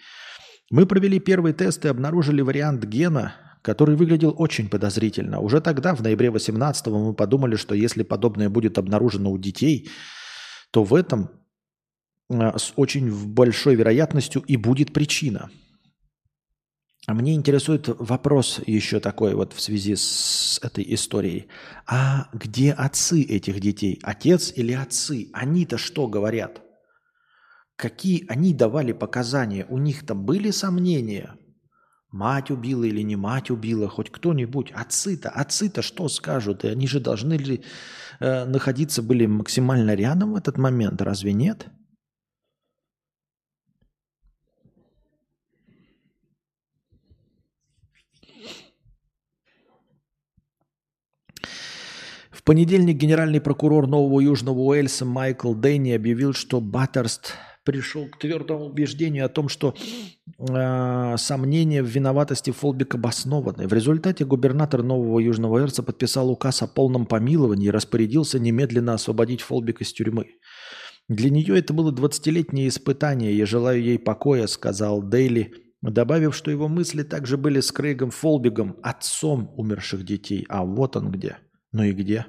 Мы провели первый тест и обнаружили вариант гена, который выглядел очень подозрительно. Уже тогда, в ноябре 18 мы подумали, что если подобное будет обнаружено у детей, то в этом Э, с очень большой вероятностью и будет причина. А мне интересует вопрос еще такой вот в связи с этой историей. А где отцы этих детей? Отец или отцы? Они-то что говорят? Какие они давали показания? У них-то были сомнения? Мать убила или не мать убила? Хоть кто-нибудь? Отцы-то, отцы-то что скажут? И они же должны ли э, находиться были максимально рядом в этот момент? Разве нет? понедельник генеральный прокурор Нового Южного Уэльса Майкл Дэнни объявил, что Баттерст пришел к твердому убеждению о том, что э, сомнения в виноватости Фолбик обоснованы. В результате губернатор Нового Южного Уэльса подписал указ о полном помиловании и распорядился немедленно освободить Фолбик из тюрьмы. Для нее это было 20-летнее испытание. Я желаю ей покоя, сказал Дейли, добавив, что его мысли также были с Крейгом Фолбигом, отцом умерших детей. А вот он где. Ну и где?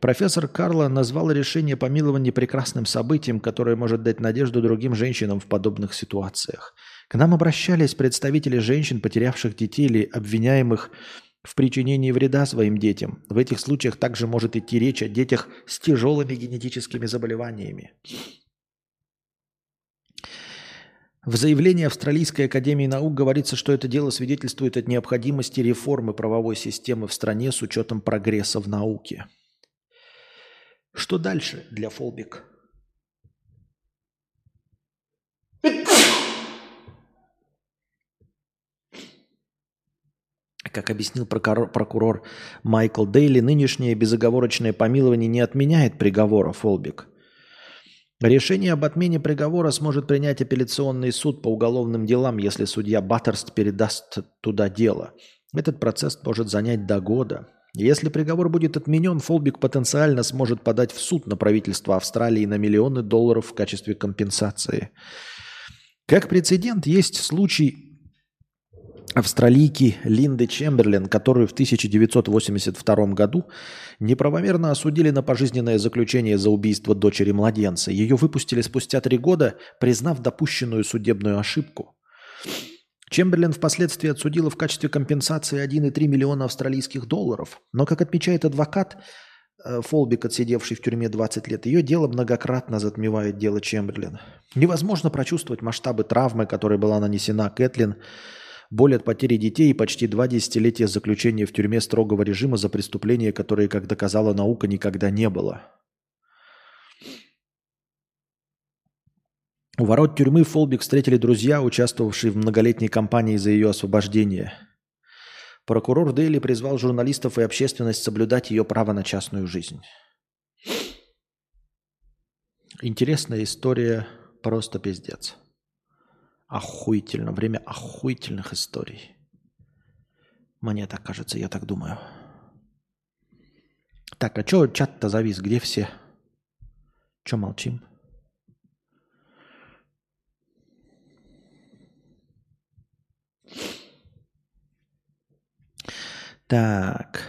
Профессор Карло назвал решение помилования прекрасным событием, которое может дать надежду другим женщинам в подобных ситуациях. К нам обращались представители женщин, потерявших детей или обвиняемых в причинении вреда своим детям. В этих случаях также может идти речь о детях с тяжелыми генетическими заболеваниями. В заявлении Австралийской академии наук говорится, что это дело свидетельствует о необходимости реформы правовой системы в стране с учетом прогресса в науке. Что дальше для Фолбик? Как объяснил прокурор Майкл Дейли, нынешнее безоговорочное помилование не отменяет приговора Фолбик. Решение об отмене приговора сможет принять апелляционный суд по уголовным делам, если судья Баттерст передаст туда дело. Этот процесс может занять до года. Если приговор будет отменен, Фолбик потенциально сможет подать в суд на правительство Австралии на миллионы долларов в качестве компенсации. Как прецедент есть случай австралийки Линды Чемберлин, которую в 1982 году неправомерно осудили на пожизненное заключение за убийство дочери младенца. Ее выпустили спустя три года, признав допущенную судебную ошибку. Чемберлен впоследствии отсудила в качестве компенсации 1,3 миллиона австралийских долларов. Но, как отмечает адвокат, э, Фолбик, отсидевший в тюрьме 20 лет, ее дело многократно затмевает дело Чемберлен. Невозможно прочувствовать масштабы травмы, которой была нанесена Кэтлин, боль от потери детей и почти два десятилетия заключения в тюрьме строгого режима за преступления, которые, как доказала наука, никогда не было. У ворот тюрьмы Фолбик встретили друзья, участвовавшие в многолетней кампании за ее освобождение. Прокурор Дейли призвал журналистов и общественность соблюдать ее право на частную жизнь. Интересная история, просто пиздец. Охуительно, время охуительных историй. Мне так кажется, я так думаю. Так, а что чат-то завис? Где все? Че молчим? Так.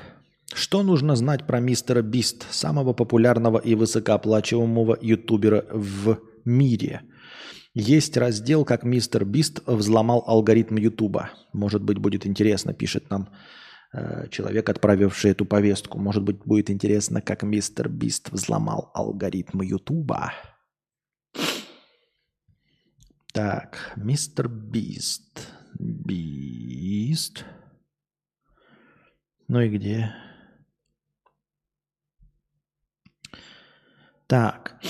Что нужно знать про мистера Бист, самого популярного и высокооплачиваемого ютубера в мире? Есть раздел, как мистер Бист взломал алгоритм Ютуба. Может быть, будет интересно, пишет нам э, человек, отправивший эту повестку. Может быть, будет интересно, как мистер Бист взломал алгоритм Ютуба. Так, мистер Бист. Бист. Ну и где? Так.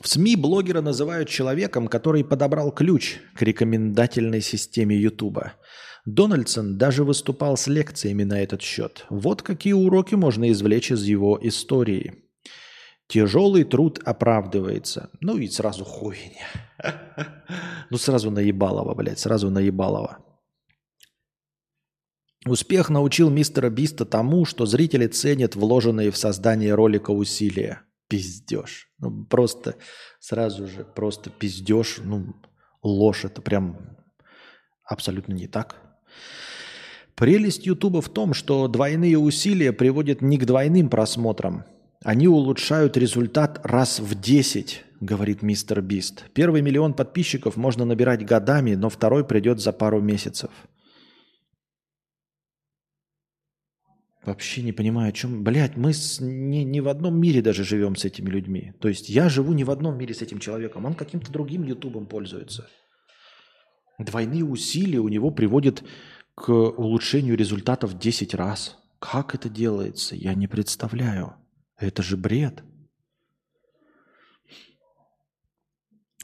В СМИ блогера называют человеком, который подобрал ключ к рекомендательной системе Ютуба. Дональдсон даже выступал с лекциями на этот счет. Вот какие уроки можно извлечь из его истории. Тяжелый труд оправдывается. Ну и сразу хуйня. Ну сразу наебалово, блядь, сразу наебалово. Успех научил мистера Биста тому, что зрители ценят вложенные в создание ролика усилия. Пиздеж. Ну, просто сразу же, просто пиздеж. Ну, ложь. Это прям абсолютно не так. Прелесть Ютуба в том, что двойные усилия приводят не к двойным просмотрам. Они улучшают результат раз в 10, говорит мистер Бист. Первый миллион подписчиков можно набирать годами, но второй придет за пару месяцев – Вообще не понимаю, о чем... Блядь, мы с... не, не в одном мире даже живем с этими людьми. То есть я живу не в одном мире с этим человеком. Он каким-то другим ютубом пользуется. Двойные усилия у него приводят к улучшению результатов 10 раз. Как это делается? Я не представляю. Это же бред.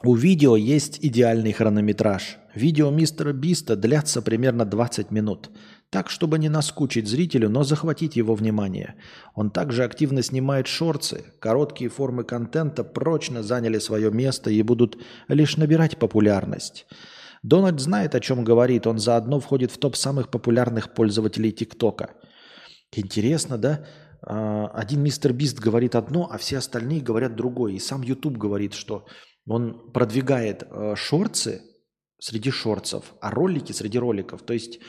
У видео есть идеальный хронометраж. Видео мистера Биста длятся примерно 20 минут. Так, чтобы не наскучить зрителю, но захватить его внимание. Он также активно снимает шорцы. Короткие формы контента прочно заняли свое место и будут лишь набирать популярность. Дональд знает, о чем говорит. Он заодно входит в топ самых популярных пользователей ТикТока. Интересно, да? А, один мистер Бист говорит одно, а все остальные говорят другое. И сам YouTube говорит, что он продвигает э, шорцы среди шорцев, а ролики среди роликов. То есть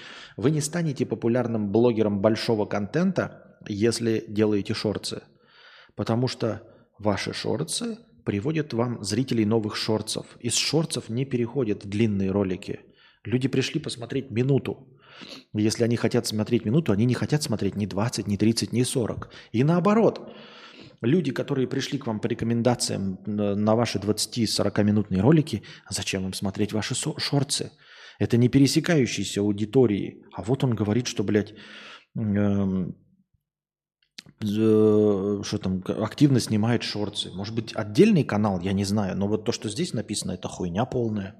вы не станете популярным блогером большого контента, если делаете шорцы. Потому что ваши шорцы приводят вам зрителей новых шорцев. Из шорцев не переходят в длинные ролики. Люди пришли посмотреть минуту. Если они хотят смотреть минуту, они не хотят смотреть ни 20, ни 30, ни 40. И наоборот, люди, которые пришли к вам по рекомендациям на ваши 20-40-минутные ролики, зачем им смотреть ваши шорцы? Это не пересекающиеся аудитории. А вот он говорит, что, блядь, эм, э, что там, активно снимает шорцы. Может быть, отдельный канал, я не знаю. Но вот то, что здесь написано, это хуйня полная.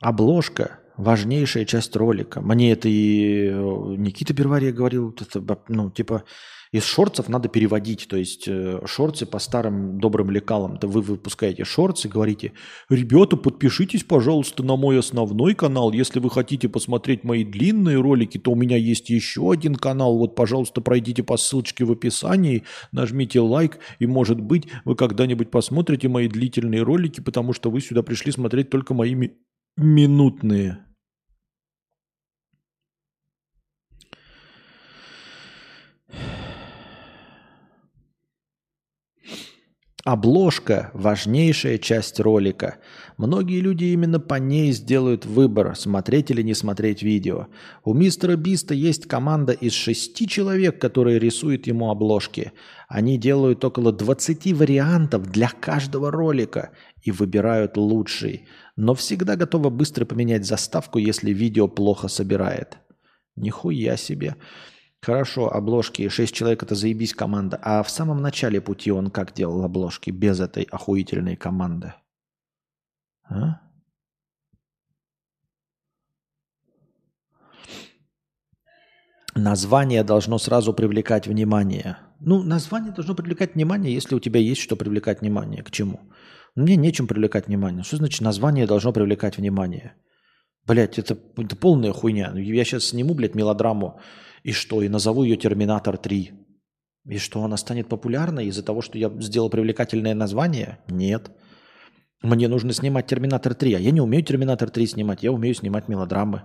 Обложка – важнейшая часть ролика. Мне это и э, Никита Первария говорил. Это, ну, типа, из шорцев надо переводить, то есть э, шорцы по старым добрым лекалам. Вы выпускаете шорцы, говорите, ребята, подпишитесь, пожалуйста, на мой основной канал. Если вы хотите посмотреть мои длинные ролики, то у меня есть еще один канал. Вот, пожалуйста, пройдите по ссылочке в описании, нажмите лайк, и, может быть, вы когда-нибудь посмотрите мои длительные ролики, потому что вы сюда пришли смотреть только мои минутные. Обложка – важнейшая часть ролика. Многие люди именно по ней сделают выбор, смотреть или не смотреть видео. У мистера Биста есть команда из шести человек, которые рисуют ему обложки. Они делают около 20 вариантов для каждого ролика и выбирают лучший. Но всегда готовы быстро поменять заставку, если видео плохо собирает. Нихуя себе. Хорошо, обложки. Шесть человек это заебись команда. А в самом начале пути он как делал обложки без этой охуительной команды? А? Название должно сразу привлекать внимание. Ну, название должно привлекать внимание, если у тебя есть что привлекать внимание. К чему? Мне нечем привлекать внимание. Что значит название должно привлекать внимание? Блять, это, это полная хуйня. Я сейчас сниму, блядь, мелодраму и что? И назову ее «Терминатор 3». И что, она станет популярной из-за того, что я сделал привлекательное название? Нет. Мне нужно снимать «Терминатор 3», а я не умею «Терминатор 3» снимать, я умею снимать мелодрамы.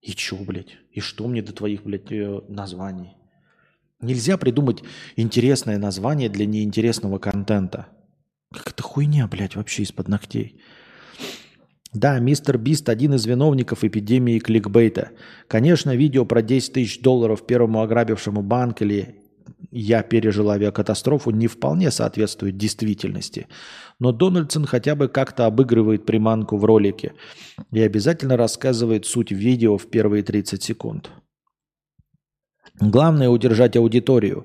И чё, блядь? И что мне до твоих, блядь, э, названий? Нельзя придумать интересное название для неинтересного контента. Как это хуйня, блядь, вообще из-под ногтей. Да, мистер Бист один из виновников эпидемии кликбейта. Конечно, видео про 10 тысяч долларов первому ограбившему банк или «я пережил авиакатастрофу» не вполне соответствует действительности. Но Дональдсон хотя бы как-то обыгрывает приманку в ролике и обязательно рассказывает суть видео в первые 30 секунд. Главное удержать аудиторию.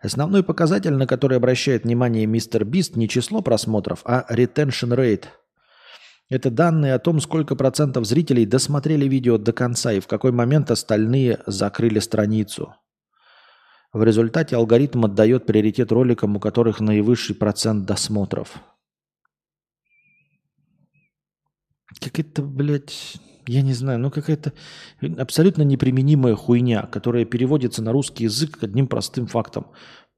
Основной показатель, на который обращает внимание мистер Бист, не число просмотров, а retention rate – это данные о том, сколько процентов зрителей досмотрели видео до конца и в какой момент остальные закрыли страницу. В результате алгоритм отдает приоритет роликам, у которых наивысший процент досмотров. Как это, блядь, я не знаю, ну какая-то абсолютно неприменимая хуйня, которая переводится на русский язык одним простым фактом.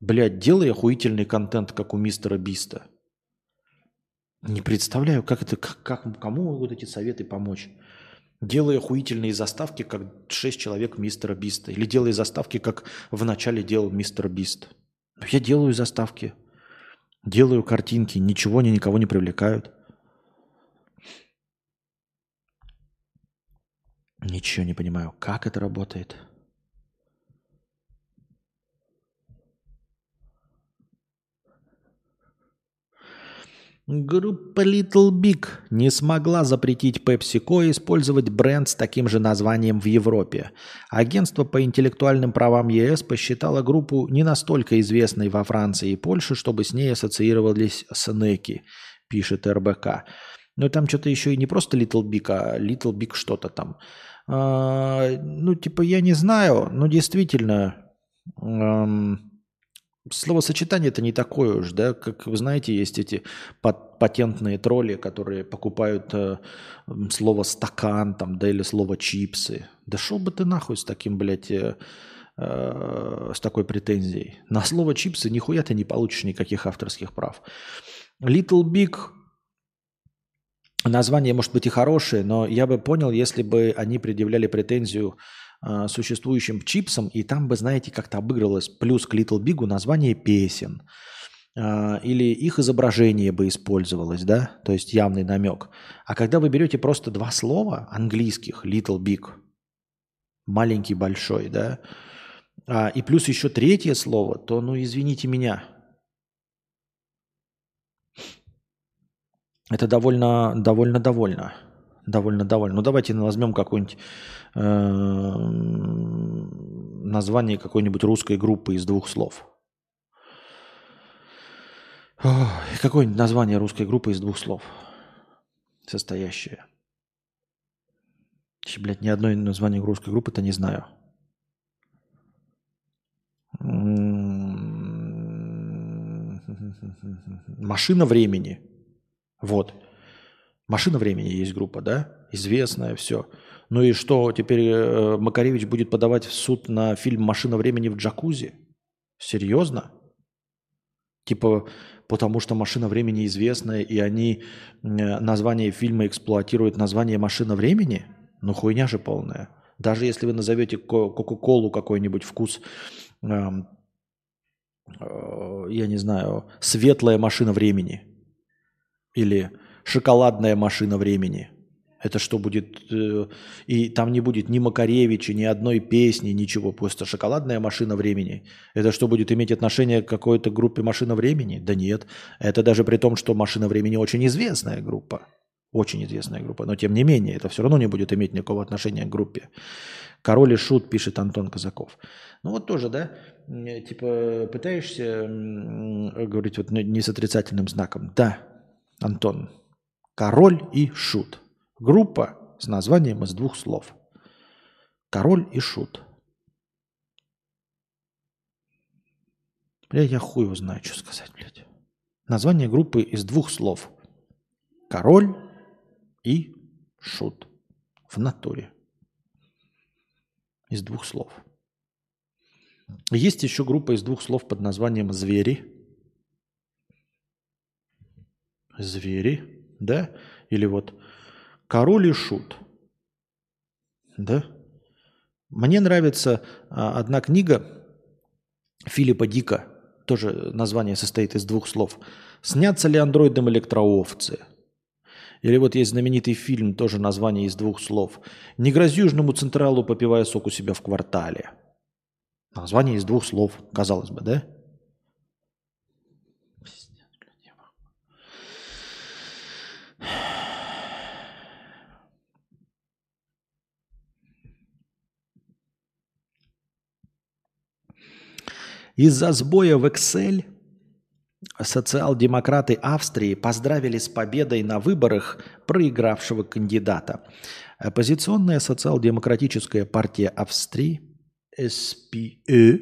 Блядь, делай охуительный контент, как у мистера Биста. Не представляю, как это, как, как, кому могут эти советы помочь. Делая охуительные заставки, как шесть человек мистера Биста. Или делая заставки, как в начале делал мистер Бист. Я делаю заставки. Делаю картинки. Ничего они никого не привлекают. Ничего не понимаю. Как это работает? Группа Little Big не смогла запретить PepsiCo использовать бренд с таким же названием в Европе. Агентство по интеллектуальным правам ЕС посчитало группу не настолько известной во Франции и Польше, чтобы с ней ассоциировались снеки, пишет РБК. Но там что-то еще и не просто Little Big, а Little Big что-то там. А, ну, типа, я не знаю, но действительно, эм, словосочетание это не такое уж, да, как вы знаете, есть эти патентные тролли, которые покупают э, слово стакан там, да, или слово чипсы. Да шел бы ты нахуй с таким, блядь, э, э, с такой претензией. На слово чипсы нихуя ты не получишь никаких авторских прав. Little Big название может быть и хорошее, но я бы понял, если бы они предъявляли претензию э, существующим чипсам, и там бы, знаете, как-то обыгрывалось плюс к Little Big название песен, э, или их изображение бы использовалось, да, то есть явный намек. А когда вы берете просто два слова английских, Little Big, маленький, большой, да, а, и плюс еще третье слово, то, ну, извините меня – Это довольно, довольно, довольно. Довольно, довольно. Ну, давайте возьмем какое-нибудь э, название какой-нибудь русской группы из двух слов. Какое-нибудь название русской группы из двух слов. Состоящее. Еще, блядь, ни одной название русской группы-то не знаю. Машина времени. Вот. Машина времени есть группа, да? Известная, все. Ну и что, теперь э, Макаревич будет подавать в суд на фильм «Машина времени в джакузи»? Серьезно? Типа, потому что «Машина времени» известная, и они э, название фильма эксплуатируют название «Машина времени»? Ну хуйня же полная. Даже если вы назовете Кока-Колу какой-нибудь вкус, э, э, я не знаю, «Светлая машина времени», или шоколадная машина времени. Это что будет? Э, и там не будет ни Макаревича, ни одной песни, ничего. Просто шоколадная машина времени. Это что будет иметь отношение к какой-то группе машина времени? Да нет. Это даже при том, что машина времени очень известная группа. Очень известная группа. Но тем не менее, это все равно не будет иметь никакого отношения к группе. Король и шут, пишет Антон Казаков. Ну вот тоже, да, типа пытаешься говорить вот не с отрицательным знаком. Да, Антон. Король и шут. Группа с названием из двух слов. Король и шут. Бля, я хуй его знаю, что сказать, блядь. Название группы из двух слов. Король и шут. В натуре. Из двух слов. Есть еще группа из двух слов под названием «Звери». звери, да? Или вот король и шут, да? Мне нравится а, одна книга Филиппа Дика, тоже название состоит из двух слов. «Снятся ли андроидом электроовцы?» Или вот есть знаменитый фильм, тоже название из двух слов. «Не грози Южному Централу, попивая сок у себя в квартале». Название из двух слов, казалось бы, да? Из-за сбоя в Excel социал-демократы Австрии поздравили с победой на выборах проигравшего кандидата. Оппозиционная социал-демократическая партия Австрии СПÖ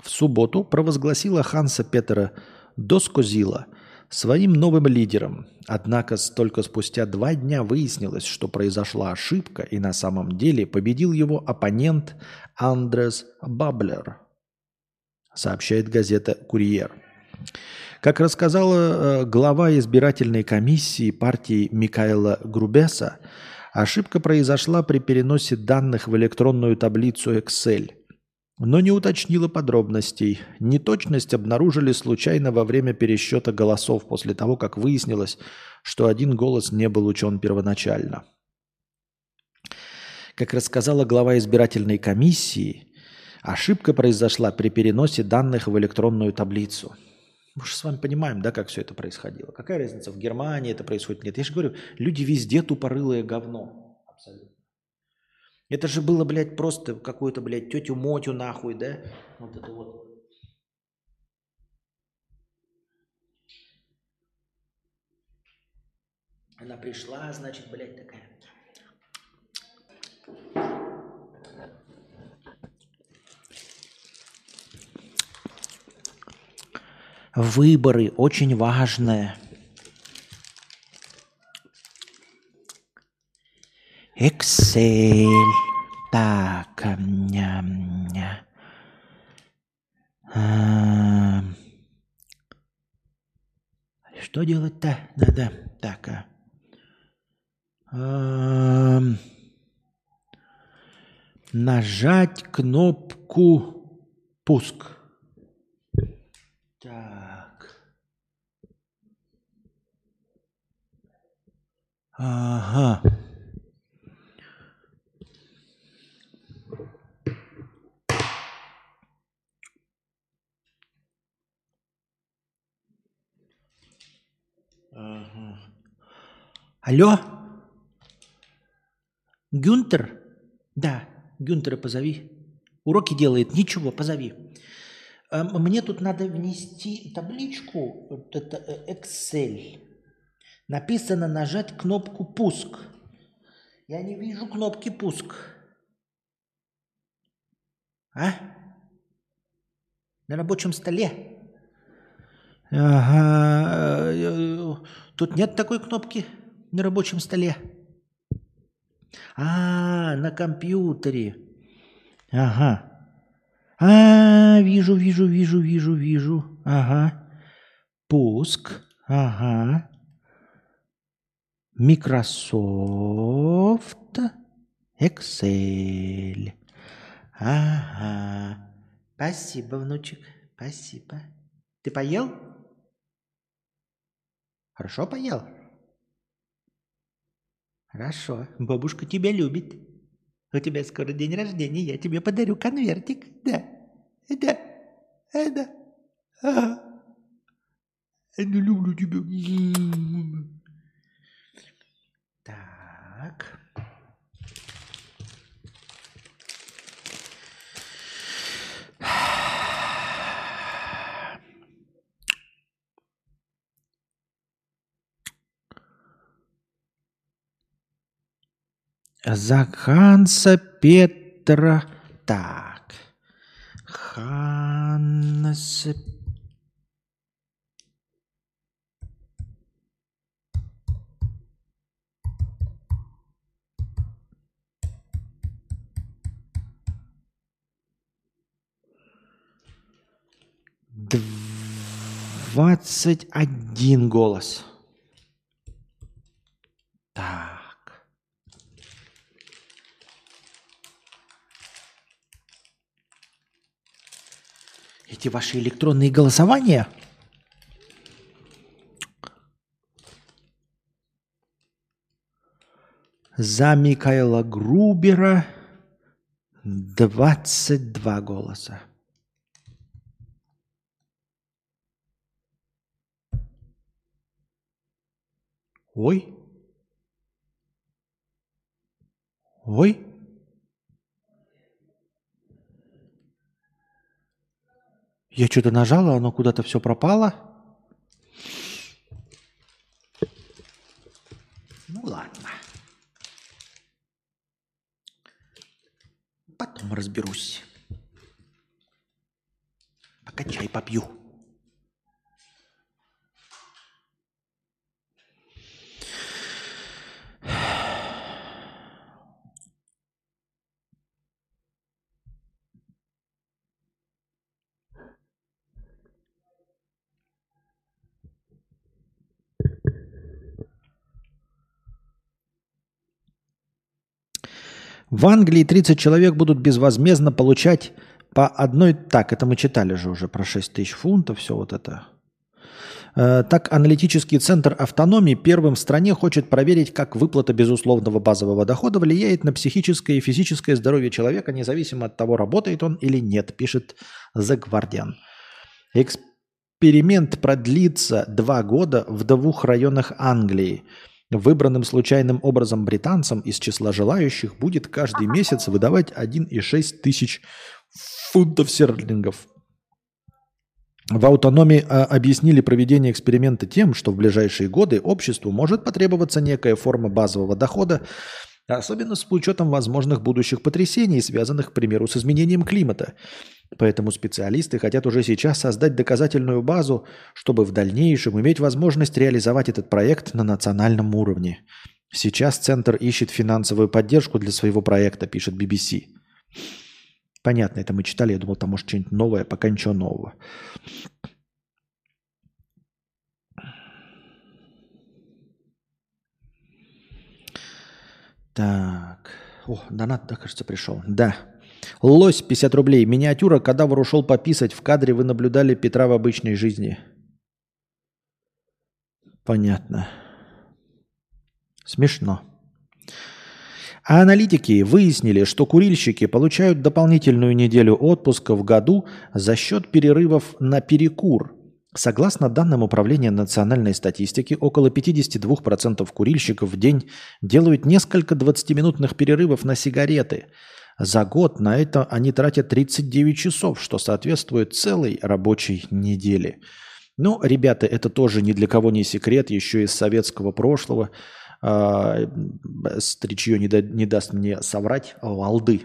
в субботу провозгласила Ханса Петера Доскозила своим новым лидером. Однако только спустя два дня выяснилось, что произошла ошибка, и на самом деле победил его оппонент Андрес Баблер – сообщает газета «Курьер». Как рассказала э, глава избирательной комиссии партии Микаэла Грубеса, ошибка произошла при переносе данных в электронную таблицу Excel, но не уточнила подробностей. Неточность обнаружили случайно во время пересчета голосов после того, как выяснилось, что один голос не был учен первоначально. Как рассказала глава избирательной комиссии, Ошибка произошла при переносе данных в электронную таблицу. Мы же с вами понимаем, да, как все это происходило. Какая разница, в Германии это происходит? Нет, я же говорю, люди везде тупорылое говно. Абсолютно. Это же было, блядь, просто какую-то, блядь, тетю Мотю нахуй, да? Вот это вот. Она пришла, значит, блядь, такая. Выборы очень важные. Excel. Так. Что делать-то? Да-да. Так. а. Нажать кнопку пуск. Так. Ага. Ага. Алло? Гюнтер? Да, Гюнтера позови. Уроки делает. Ничего, позови. А, м- Мне тут надо внести табличку, вот это э, Excel. Написано нажать кнопку пуск. Я не вижу кнопки пуск. А? На рабочем столе. Ага. э, Тут нет такой кнопки на рабочем столе. А, на компьютере. Ага. А, вижу, вижу, вижу, вижу, вижу. Ага. Пуск. Ага. Microsoft Excel. Ага. Спасибо, внучек. Спасибо. Ты поел? Хорошо поел? Хорошо. Бабушка тебя любит. У тебя скоро день рождения, я тебе подарю конвертик. Да. Да. А, Да. Ага. Ну, люблю тебя. Так. За Ханса Петра. Так. Ханс Двадцать один голос. Так. Эти ваши электронные голосования? За Микаэла Грубера 22 голоса. Ой. Ой. Я что-то нажала, оно куда-то все пропало. Ну ладно. Потом разберусь. Пока чай попью. В Англии 30 человек будут безвозмездно получать по одной... Так, это мы читали же уже про 6 тысяч фунтов, все вот это. Э, Так, аналитический центр автономии первым в стране хочет проверить, как выплата безусловного базового дохода влияет на психическое и физическое здоровье человека, независимо от того, работает он или нет, пишет The Guardian. Эксперимент продлится два года в двух районах Англии. Выбранным случайным образом британцам из числа желающих будет каждый месяц выдавать 1,6 тысяч фунтов стерлингов. В аутономии а, объяснили проведение эксперимента тем, что в ближайшие годы обществу может потребоваться некая форма базового дохода, особенно с учетом возможных будущих потрясений, связанных, к примеру, с изменением климата. Поэтому специалисты хотят уже сейчас создать доказательную базу, чтобы в дальнейшем иметь возможность реализовать этот проект на национальном уровне. Сейчас Центр ищет финансовую поддержку для своего проекта, пишет BBC. Понятно, это мы читали. Я думал, там может что-нибудь новое, пока ничего нового. Так. О, донат, да, кажется, пришел. Да. Лось, 50 рублей. Миниатюра, когда вор ушел пописать. В кадре вы наблюдали Петра в обычной жизни. Понятно. Смешно. А аналитики выяснили, что курильщики получают дополнительную неделю отпуска в году за счет перерывов на перекур. Согласно данным Управления национальной статистики, около 52% курильщиков в день делают несколько 20-минутных перерывов на сигареты. За год на это они тратят 39 часов, что соответствует целой рабочей неделе. Ну, ребята, это тоже ни для кого не секрет, еще из советского прошлого – а, Стричье не, да, не даст мне соврать, Алды,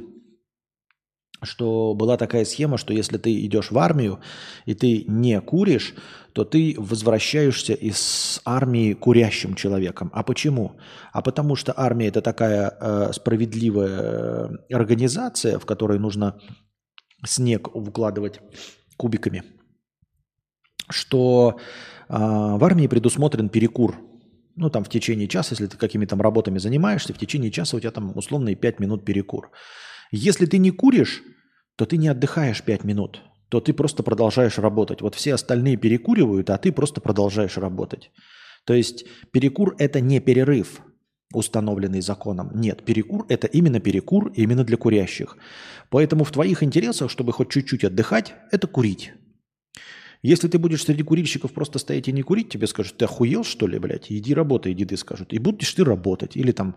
что была такая схема, что если ты идешь в армию и ты не куришь, то ты возвращаешься из армии курящим человеком. А почему? А потому что армия это такая э, справедливая э, организация, в которой нужно снег укладывать кубиками, что э, в армии предусмотрен перекур ну, там в течение часа, если ты какими-то там работами занимаешься, в течение часа у тебя там условные 5 минут перекур. Если ты не куришь, то ты не отдыхаешь 5 минут, то ты просто продолжаешь работать. Вот все остальные перекуривают, а ты просто продолжаешь работать. То есть перекур – это не перерыв, установленный законом. Нет, перекур – это именно перекур, именно для курящих. Поэтому в твоих интересах, чтобы хоть чуть-чуть отдыхать, это курить. Если ты будешь среди курильщиков просто стоять и не курить, тебе скажут, ты охуел, что ли, блядь? Иди работай, иди ты скажут. И будешь ты работать. Или там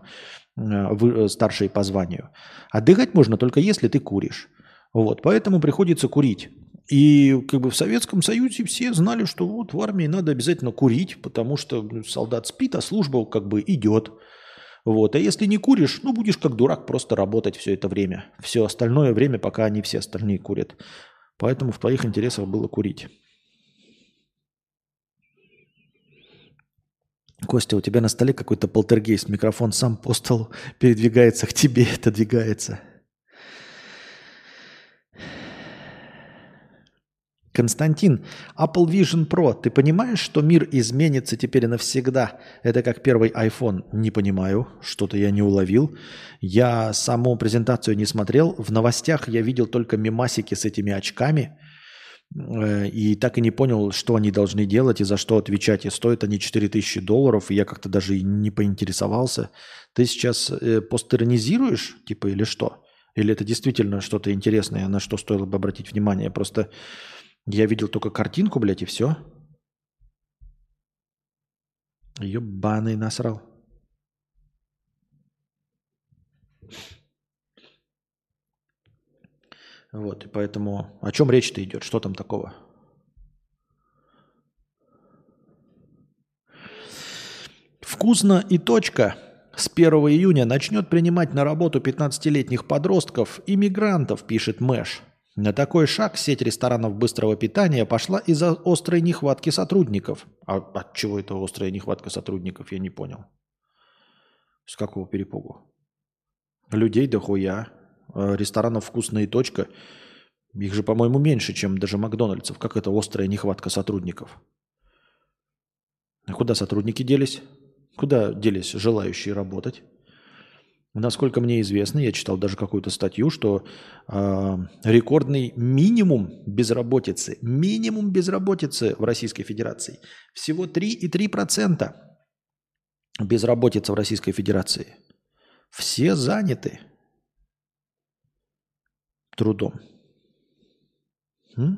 э, вы, э, старшие по званию. Отдыхать можно только если ты куришь. Вот, поэтому приходится курить. И как бы в Советском Союзе все знали, что вот в армии надо обязательно курить, потому что ну, солдат спит, а служба как бы идет. Вот. А если не куришь, ну будешь как дурак просто работать все это время. Все остальное время, пока они все остальные курят. Поэтому в твоих интересах было курить. Костя, у тебя на столе какой-то полтергейст, микрофон сам по столу передвигается к тебе, отодвигается. Константин, Apple Vision Pro, ты понимаешь, что мир изменится теперь навсегда? Это как первый iPhone. Не понимаю, что-то я не уловил. Я саму презентацию не смотрел. В новостях я видел только мемасики с этими очками. Э, и так и не понял, что они должны делать и за что отвечать. И стоят они 4000 долларов, я как-то даже и не поинтересовался. Ты сейчас э, постеронизируешь, типа, или что? Или это действительно что-то интересное, на что стоило бы обратить внимание? Просто я видел только картинку, блядь, и все. Ебаный насрал. Вот, и поэтому о чем речь-то идет? Что там такого? Вкусно и точка. С 1 июня начнет принимать на работу 15-летних подростков и мигрантов, пишет Мэш. На такой шаг сеть ресторанов быстрого питания пошла из-за острой нехватки сотрудников. А от чего это острая нехватка сотрудников, я не понял. С какого перепугу? Людей дохуя. Э, ресторанов «Вкусная точка». Их же, по-моему, меньше, чем даже Макдональдсов. Как это острая нехватка сотрудников? А куда сотрудники делись? Куда делись желающие работать? Насколько мне известно, я читал даже какую-то статью, что э, рекордный минимум безработицы, минимум безработицы в Российской Федерации всего 3,3% безработица в Российской Федерации. Все заняты трудом. М?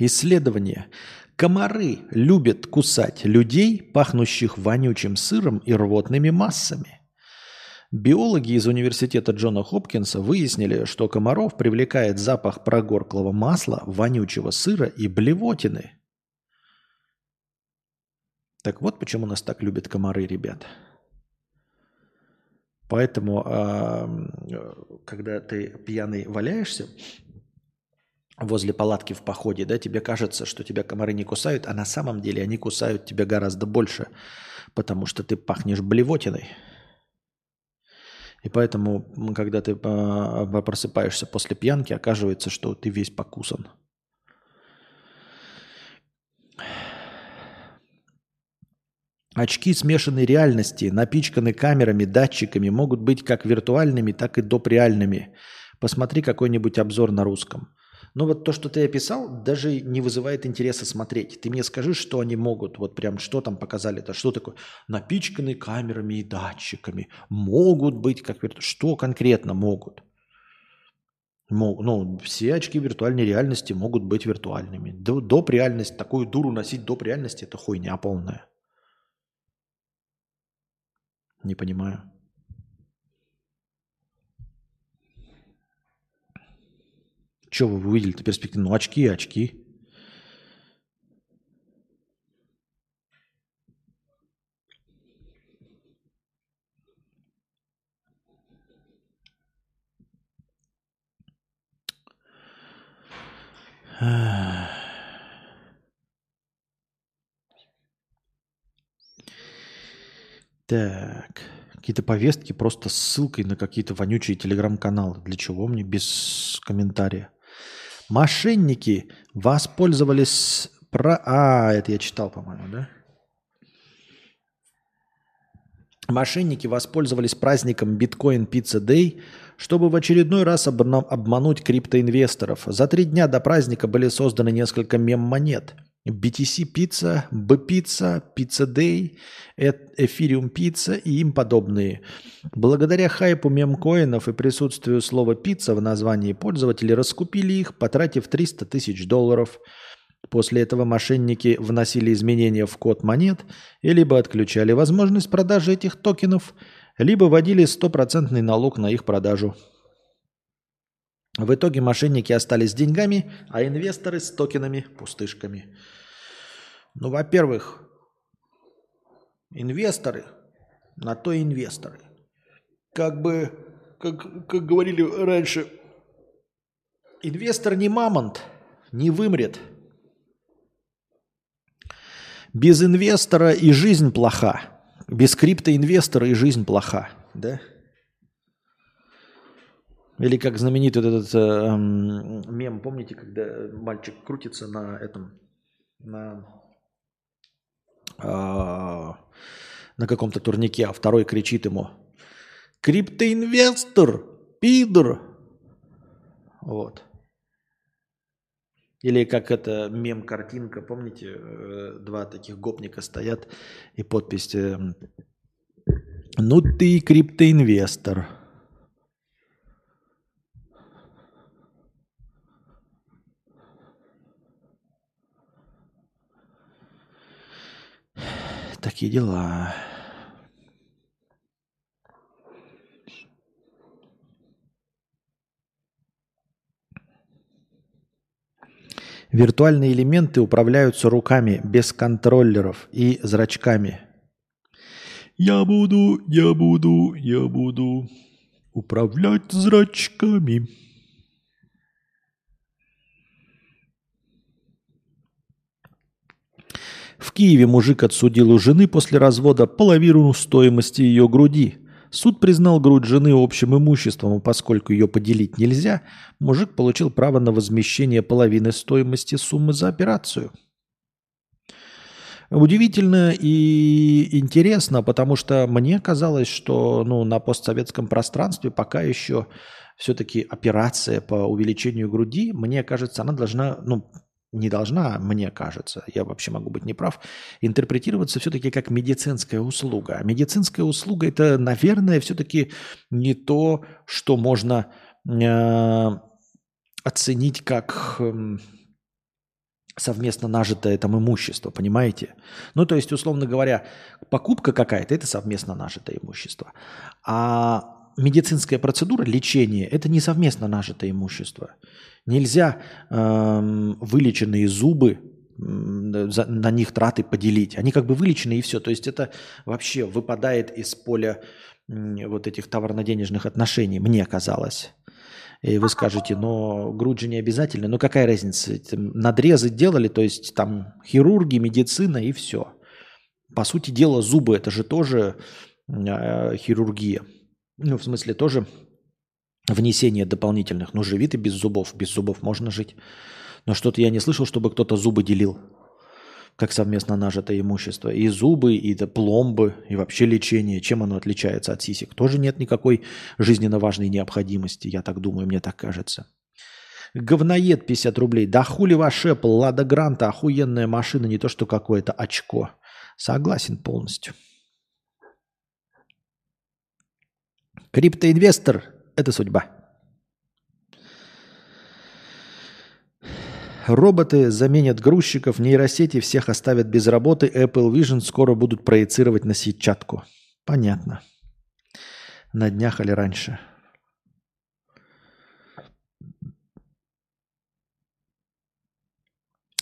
Исследование. Комары любят кусать людей, пахнущих вонючим сыром и рвотными массами. Биологи из университета Джона Хопкинса выяснили, что комаров привлекает запах прогорклого масла, вонючего сыра и блевотины. Так вот почему нас так любят комары, ребят. Поэтому, когда ты пьяный валяешься возле палатки в походе, да, тебе кажется, что тебя комары не кусают, а на самом деле они кусают тебя гораздо больше, потому что ты пахнешь блевотиной. И поэтому, когда ты а, просыпаешься после пьянки, оказывается, что ты весь покусан. Очки смешанной реальности, напичканы камерами, датчиками, могут быть как виртуальными, так и допреальными. Посмотри какой-нибудь обзор на русском. Но вот то, что ты описал, даже не вызывает интереса смотреть. Ты мне скажи, что они могут, вот прям что там показали, это что такое? Напичканы камерами и датчиками. Могут быть как. Что конкретно могут? Мог, ну, все очки виртуальной реальности могут быть виртуальными. Доп. реальность, такую дуру носить доп. реальности, это хуйня полная. Не понимаю. Что вы увидели-то перспективу? Ну, очки, очки. Так. Какие-то повестки просто с ссылкой на какие-то вонючие телеграм-каналы. Для чего мне без комментария? Мошенники воспользовались... Про... А, это я читал, по-моему, да? Мошенники воспользовались праздником Bitcoin Pizza Day, чтобы в очередной раз обмануть криптоинвесторов. За три дня до праздника были созданы несколько мем-монет – BTC Pizza, B-Pizza, Pizza Day, Ethereum Pizza и им подобные. Благодаря хайпу мемкоинов и присутствию слова «пицца» в названии пользователи раскупили их, потратив 300 тысяч долларов. После этого мошенники вносили изменения в код монет и либо отключали возможность продажи этих токенов, либо вводили стопроцентный налог на их продажу. В итоге мошенники остались с деньгами, а инвесторы с токенами пустышками. Ну, во-первых, инвесторы, на то инвесторы. Как бы, как, как говорили раньше, инвестор не мамонт, не вымрет. Без инвестора и жизнь плоха. Без криптоинвестора и жизнь плоха. Да? Или как знаменитый вот этот э, мем, помните, когда мальчик крутится на этом, на, э, на каком-то турнике, а второй кричит ему «Криптоинвестор! Пидор!» Вот. Или как это мем-картинка, помните, э, два таких гопника стоят и подпись э, «Ну ты криптоинвестор». Такие дела. Виртуальные элементы управляются руками без контроллеров и зрачками. Я буду, я буду, я буду управлять зрачками. В Киеве мужик отсудил у жены после развода половину стоимости ее груди. Суд признал грудь жены общим имуществом, и поскольку ее поделить нельзя, мужик получил право на возмещение половины стоимости суммы за операцию. Удивительно и интересно, потому что мне казалось, что ну, на постсоветском пространстве пока еще все-таки операция по увеличению груди, мне кажется, она должна, ну, не должна, мне кажется, я вообще могу быть неправ, интерпретироваться все-таки как медицинская услуга. А медицинская услуга это, наверное, все-таки не то, что можно э, оценить как э, совместно нажитое там имущество, понимаете? Ну, то есть, условно говоря, покупка какая-то – это совместно нажитое имущество. А медицинская процедура, лечение – это не совместно нажитое имущество. Нельзя эм, вылеченные зубы за, на них траты поделить. Они как бы вылечены и все. То есть это вообще выпадает из поля вот этих товарно-денежных отношений, мне казалось. И вы скажете, но грудь же не обязательно. Ну какая разница? Надрезы делали, то есть там хирурги, медицина и все. По сути дела, зубы это же тоже э, хирургия. Ну, в смысле, тоже внесение дополнительных. Ну, живи ты без зубов. Без зубов можно жить. Но что-то я не слышал, чтобы кто-то зубы делил как совместно нажитое имущество. И зубы, и пломбы, и вообще лечение. Чем оно отличается от сисек? Тоже нет никакой жизненно важной необходимости, я так думаю, мне так кажется. Говноед 50 рублей. Да хули ваш Apple, Лада Гранта, охуенная машина, не то что какое-то очко. Согласен полностью. Криптоинвестор – это судьба. Роботы заменят грузчиков, нейросети всех оставят без работы, Apple Vision скоро будут проецировать на сетчатку. Понятно. На днях или раньше.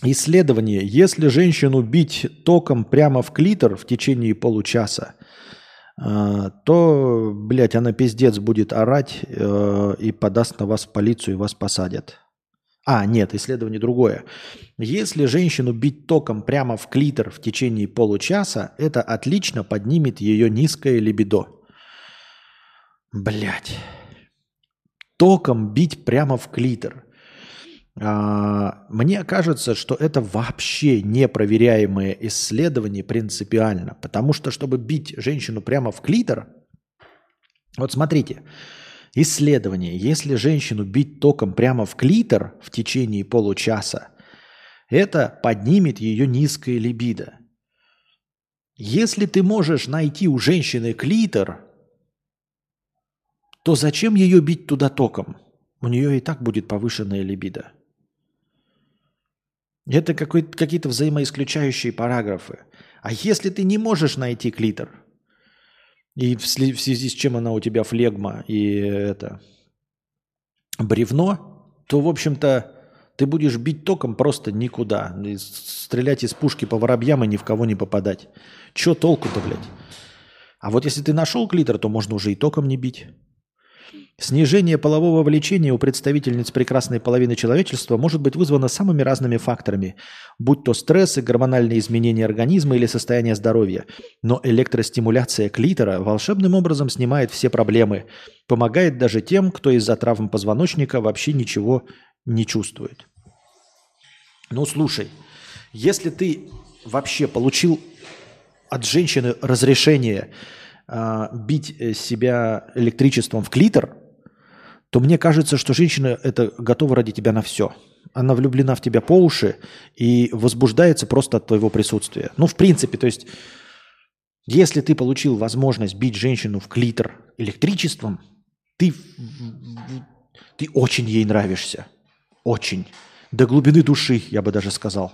Исследование. Если женщину бить током прямо в клитор в течение получаса, то, блядь, она пиздец будет орать э, и подаст на вас в полицию и вас посадят. А, нет, исследование другое. Если женщину бить током прямо в клитор в течение получаса, это отлично поднимет ее низкое либидо. Блять. Током бить прямо в клитор. А, мне кажется, что это вообще непроверяемое исследование принципиально. Потому что, чтобы бить женщину прямо в клитор, вот смотрите, Исследование. Если женщину бить током прямо в клитор в течение получаса, это поднимет ее низкое либидо. Если ты можешь найти у женщины клитор, то зачем ее бить туда током? У нее и так будет повышенная либидо. Это какие-то взаимоисключающие параграфы. А если ты не можешь найти клитор – и в связи с чем она у тебя флегма и это бревно, то, в общем-то, ты будешь бить током просто никуда. И стрелять из пушки по воробьям и ни в кого не попадать. Че толку-то, блядь? А вот если ты нашел клитор, то можно уже и током не бить. Снижение полового влечения у представительниц прекрасной половины человечества может быть вызвано самыми разными факторами, будь то стрессы, гормональные изменения организма или состояние здоровья. Но электростимуляция клитора волшебным образом снимает все проблемы, помогает даже тем, кто из-за травм позвоночника вообще ничего не чувствует. Ну слушай, если ты вообще получил от женщины разрешение э, бить себя электричеством в клитор – то мне кажется, что женщина это готова ради тебя на все. Она влюблена в тебя по уши и возбуждается просто от твоего присутствия. Ну, в принципе, то есть, если ты получил возможность бить женщину в клитор электричеством, ты, ты очень ей нравишься. Очень. До глубины души, я бы даже сказал.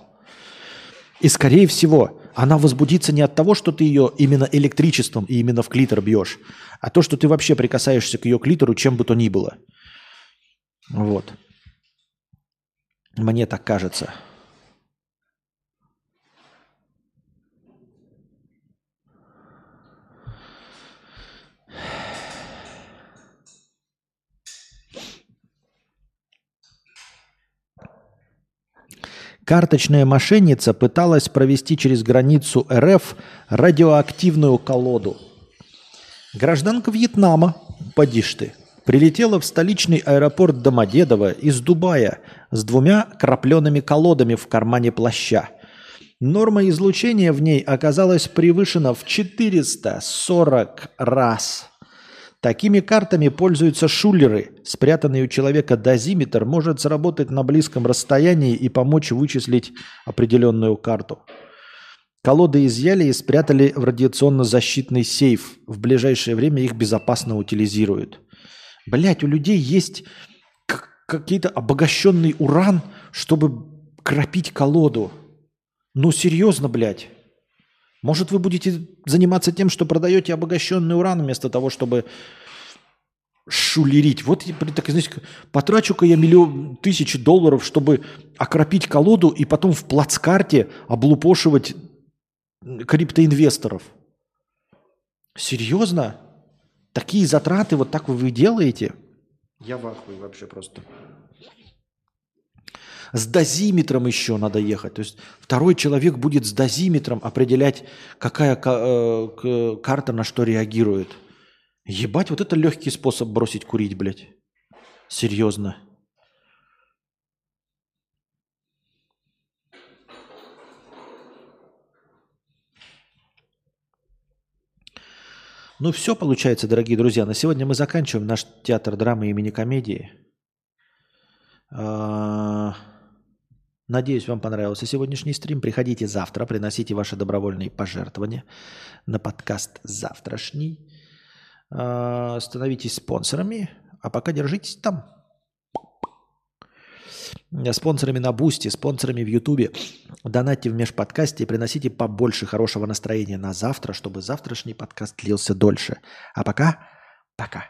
И, скорее всего, она возбудится не от того, что ты ее именно электричеством и именно в клитор бьешь, а то, что ты вообще прикасаешься к ее клитору чем бы то ни было. Вот. Мне так кажется. Карточная мошенница пыталась провести через границу РФ радиоактивную колоду. Гражданка Вьетнама, поди ты, прилетела в столичный аэропорт Домодедово из Дубая с двумя крапленными колодами в кармане плаща. Норма излучения в ней оказалась превышена в 440 раз. Такими картами пользуются шулеры. Спрятанный у человека дозиметр может сработать на близком расстоянии и помочь вычислить определенную карту. Колоды изъяли и спрятали в радиационно-защитный сейф. В ближайшее время их безопасно утилизируют. Блять, у людей есть какие-то обогащенный уран, чтобы кропить колоду. Ну, серьезно, блядь. Может, вы будете заниматься тем, что продаете обогащенный уран, вместо того, чтобы шулерить. Вот, так, знаете, потрачу-ка я миллион тысяч долларов, чтобы окропить колоду и потом в плацкарте облупошивать криптоинвесторов. Серьезно? Такие затраты вот так вы делаете? Я в ахуе вообще просто. С дозиметром еще надо ехать. То есть второй человек будет с дозиметром определять, какая э, карта на что реагирует. Ебать, вот это легкий способ бросить курить, блядь. Серьезно. Ну все получается, дорогие друзья. На сегодня мы заканчиваем наш театр драмы имени комедии. А, надеюсь, вам понравился сегодняшний стрим. Приходите завтра, приносите ваши добровольные пожертвования на подкаст завтрашний. А, становитесь спонсорами, а пока держитесь там. Спонсорами на Boosty, спонсорами в Ютубе. Донатьте в межподкасте и приносите побольше хорошего настроения на завтра, чтобы завтрашний подкаст длился дольше. А пока, пока.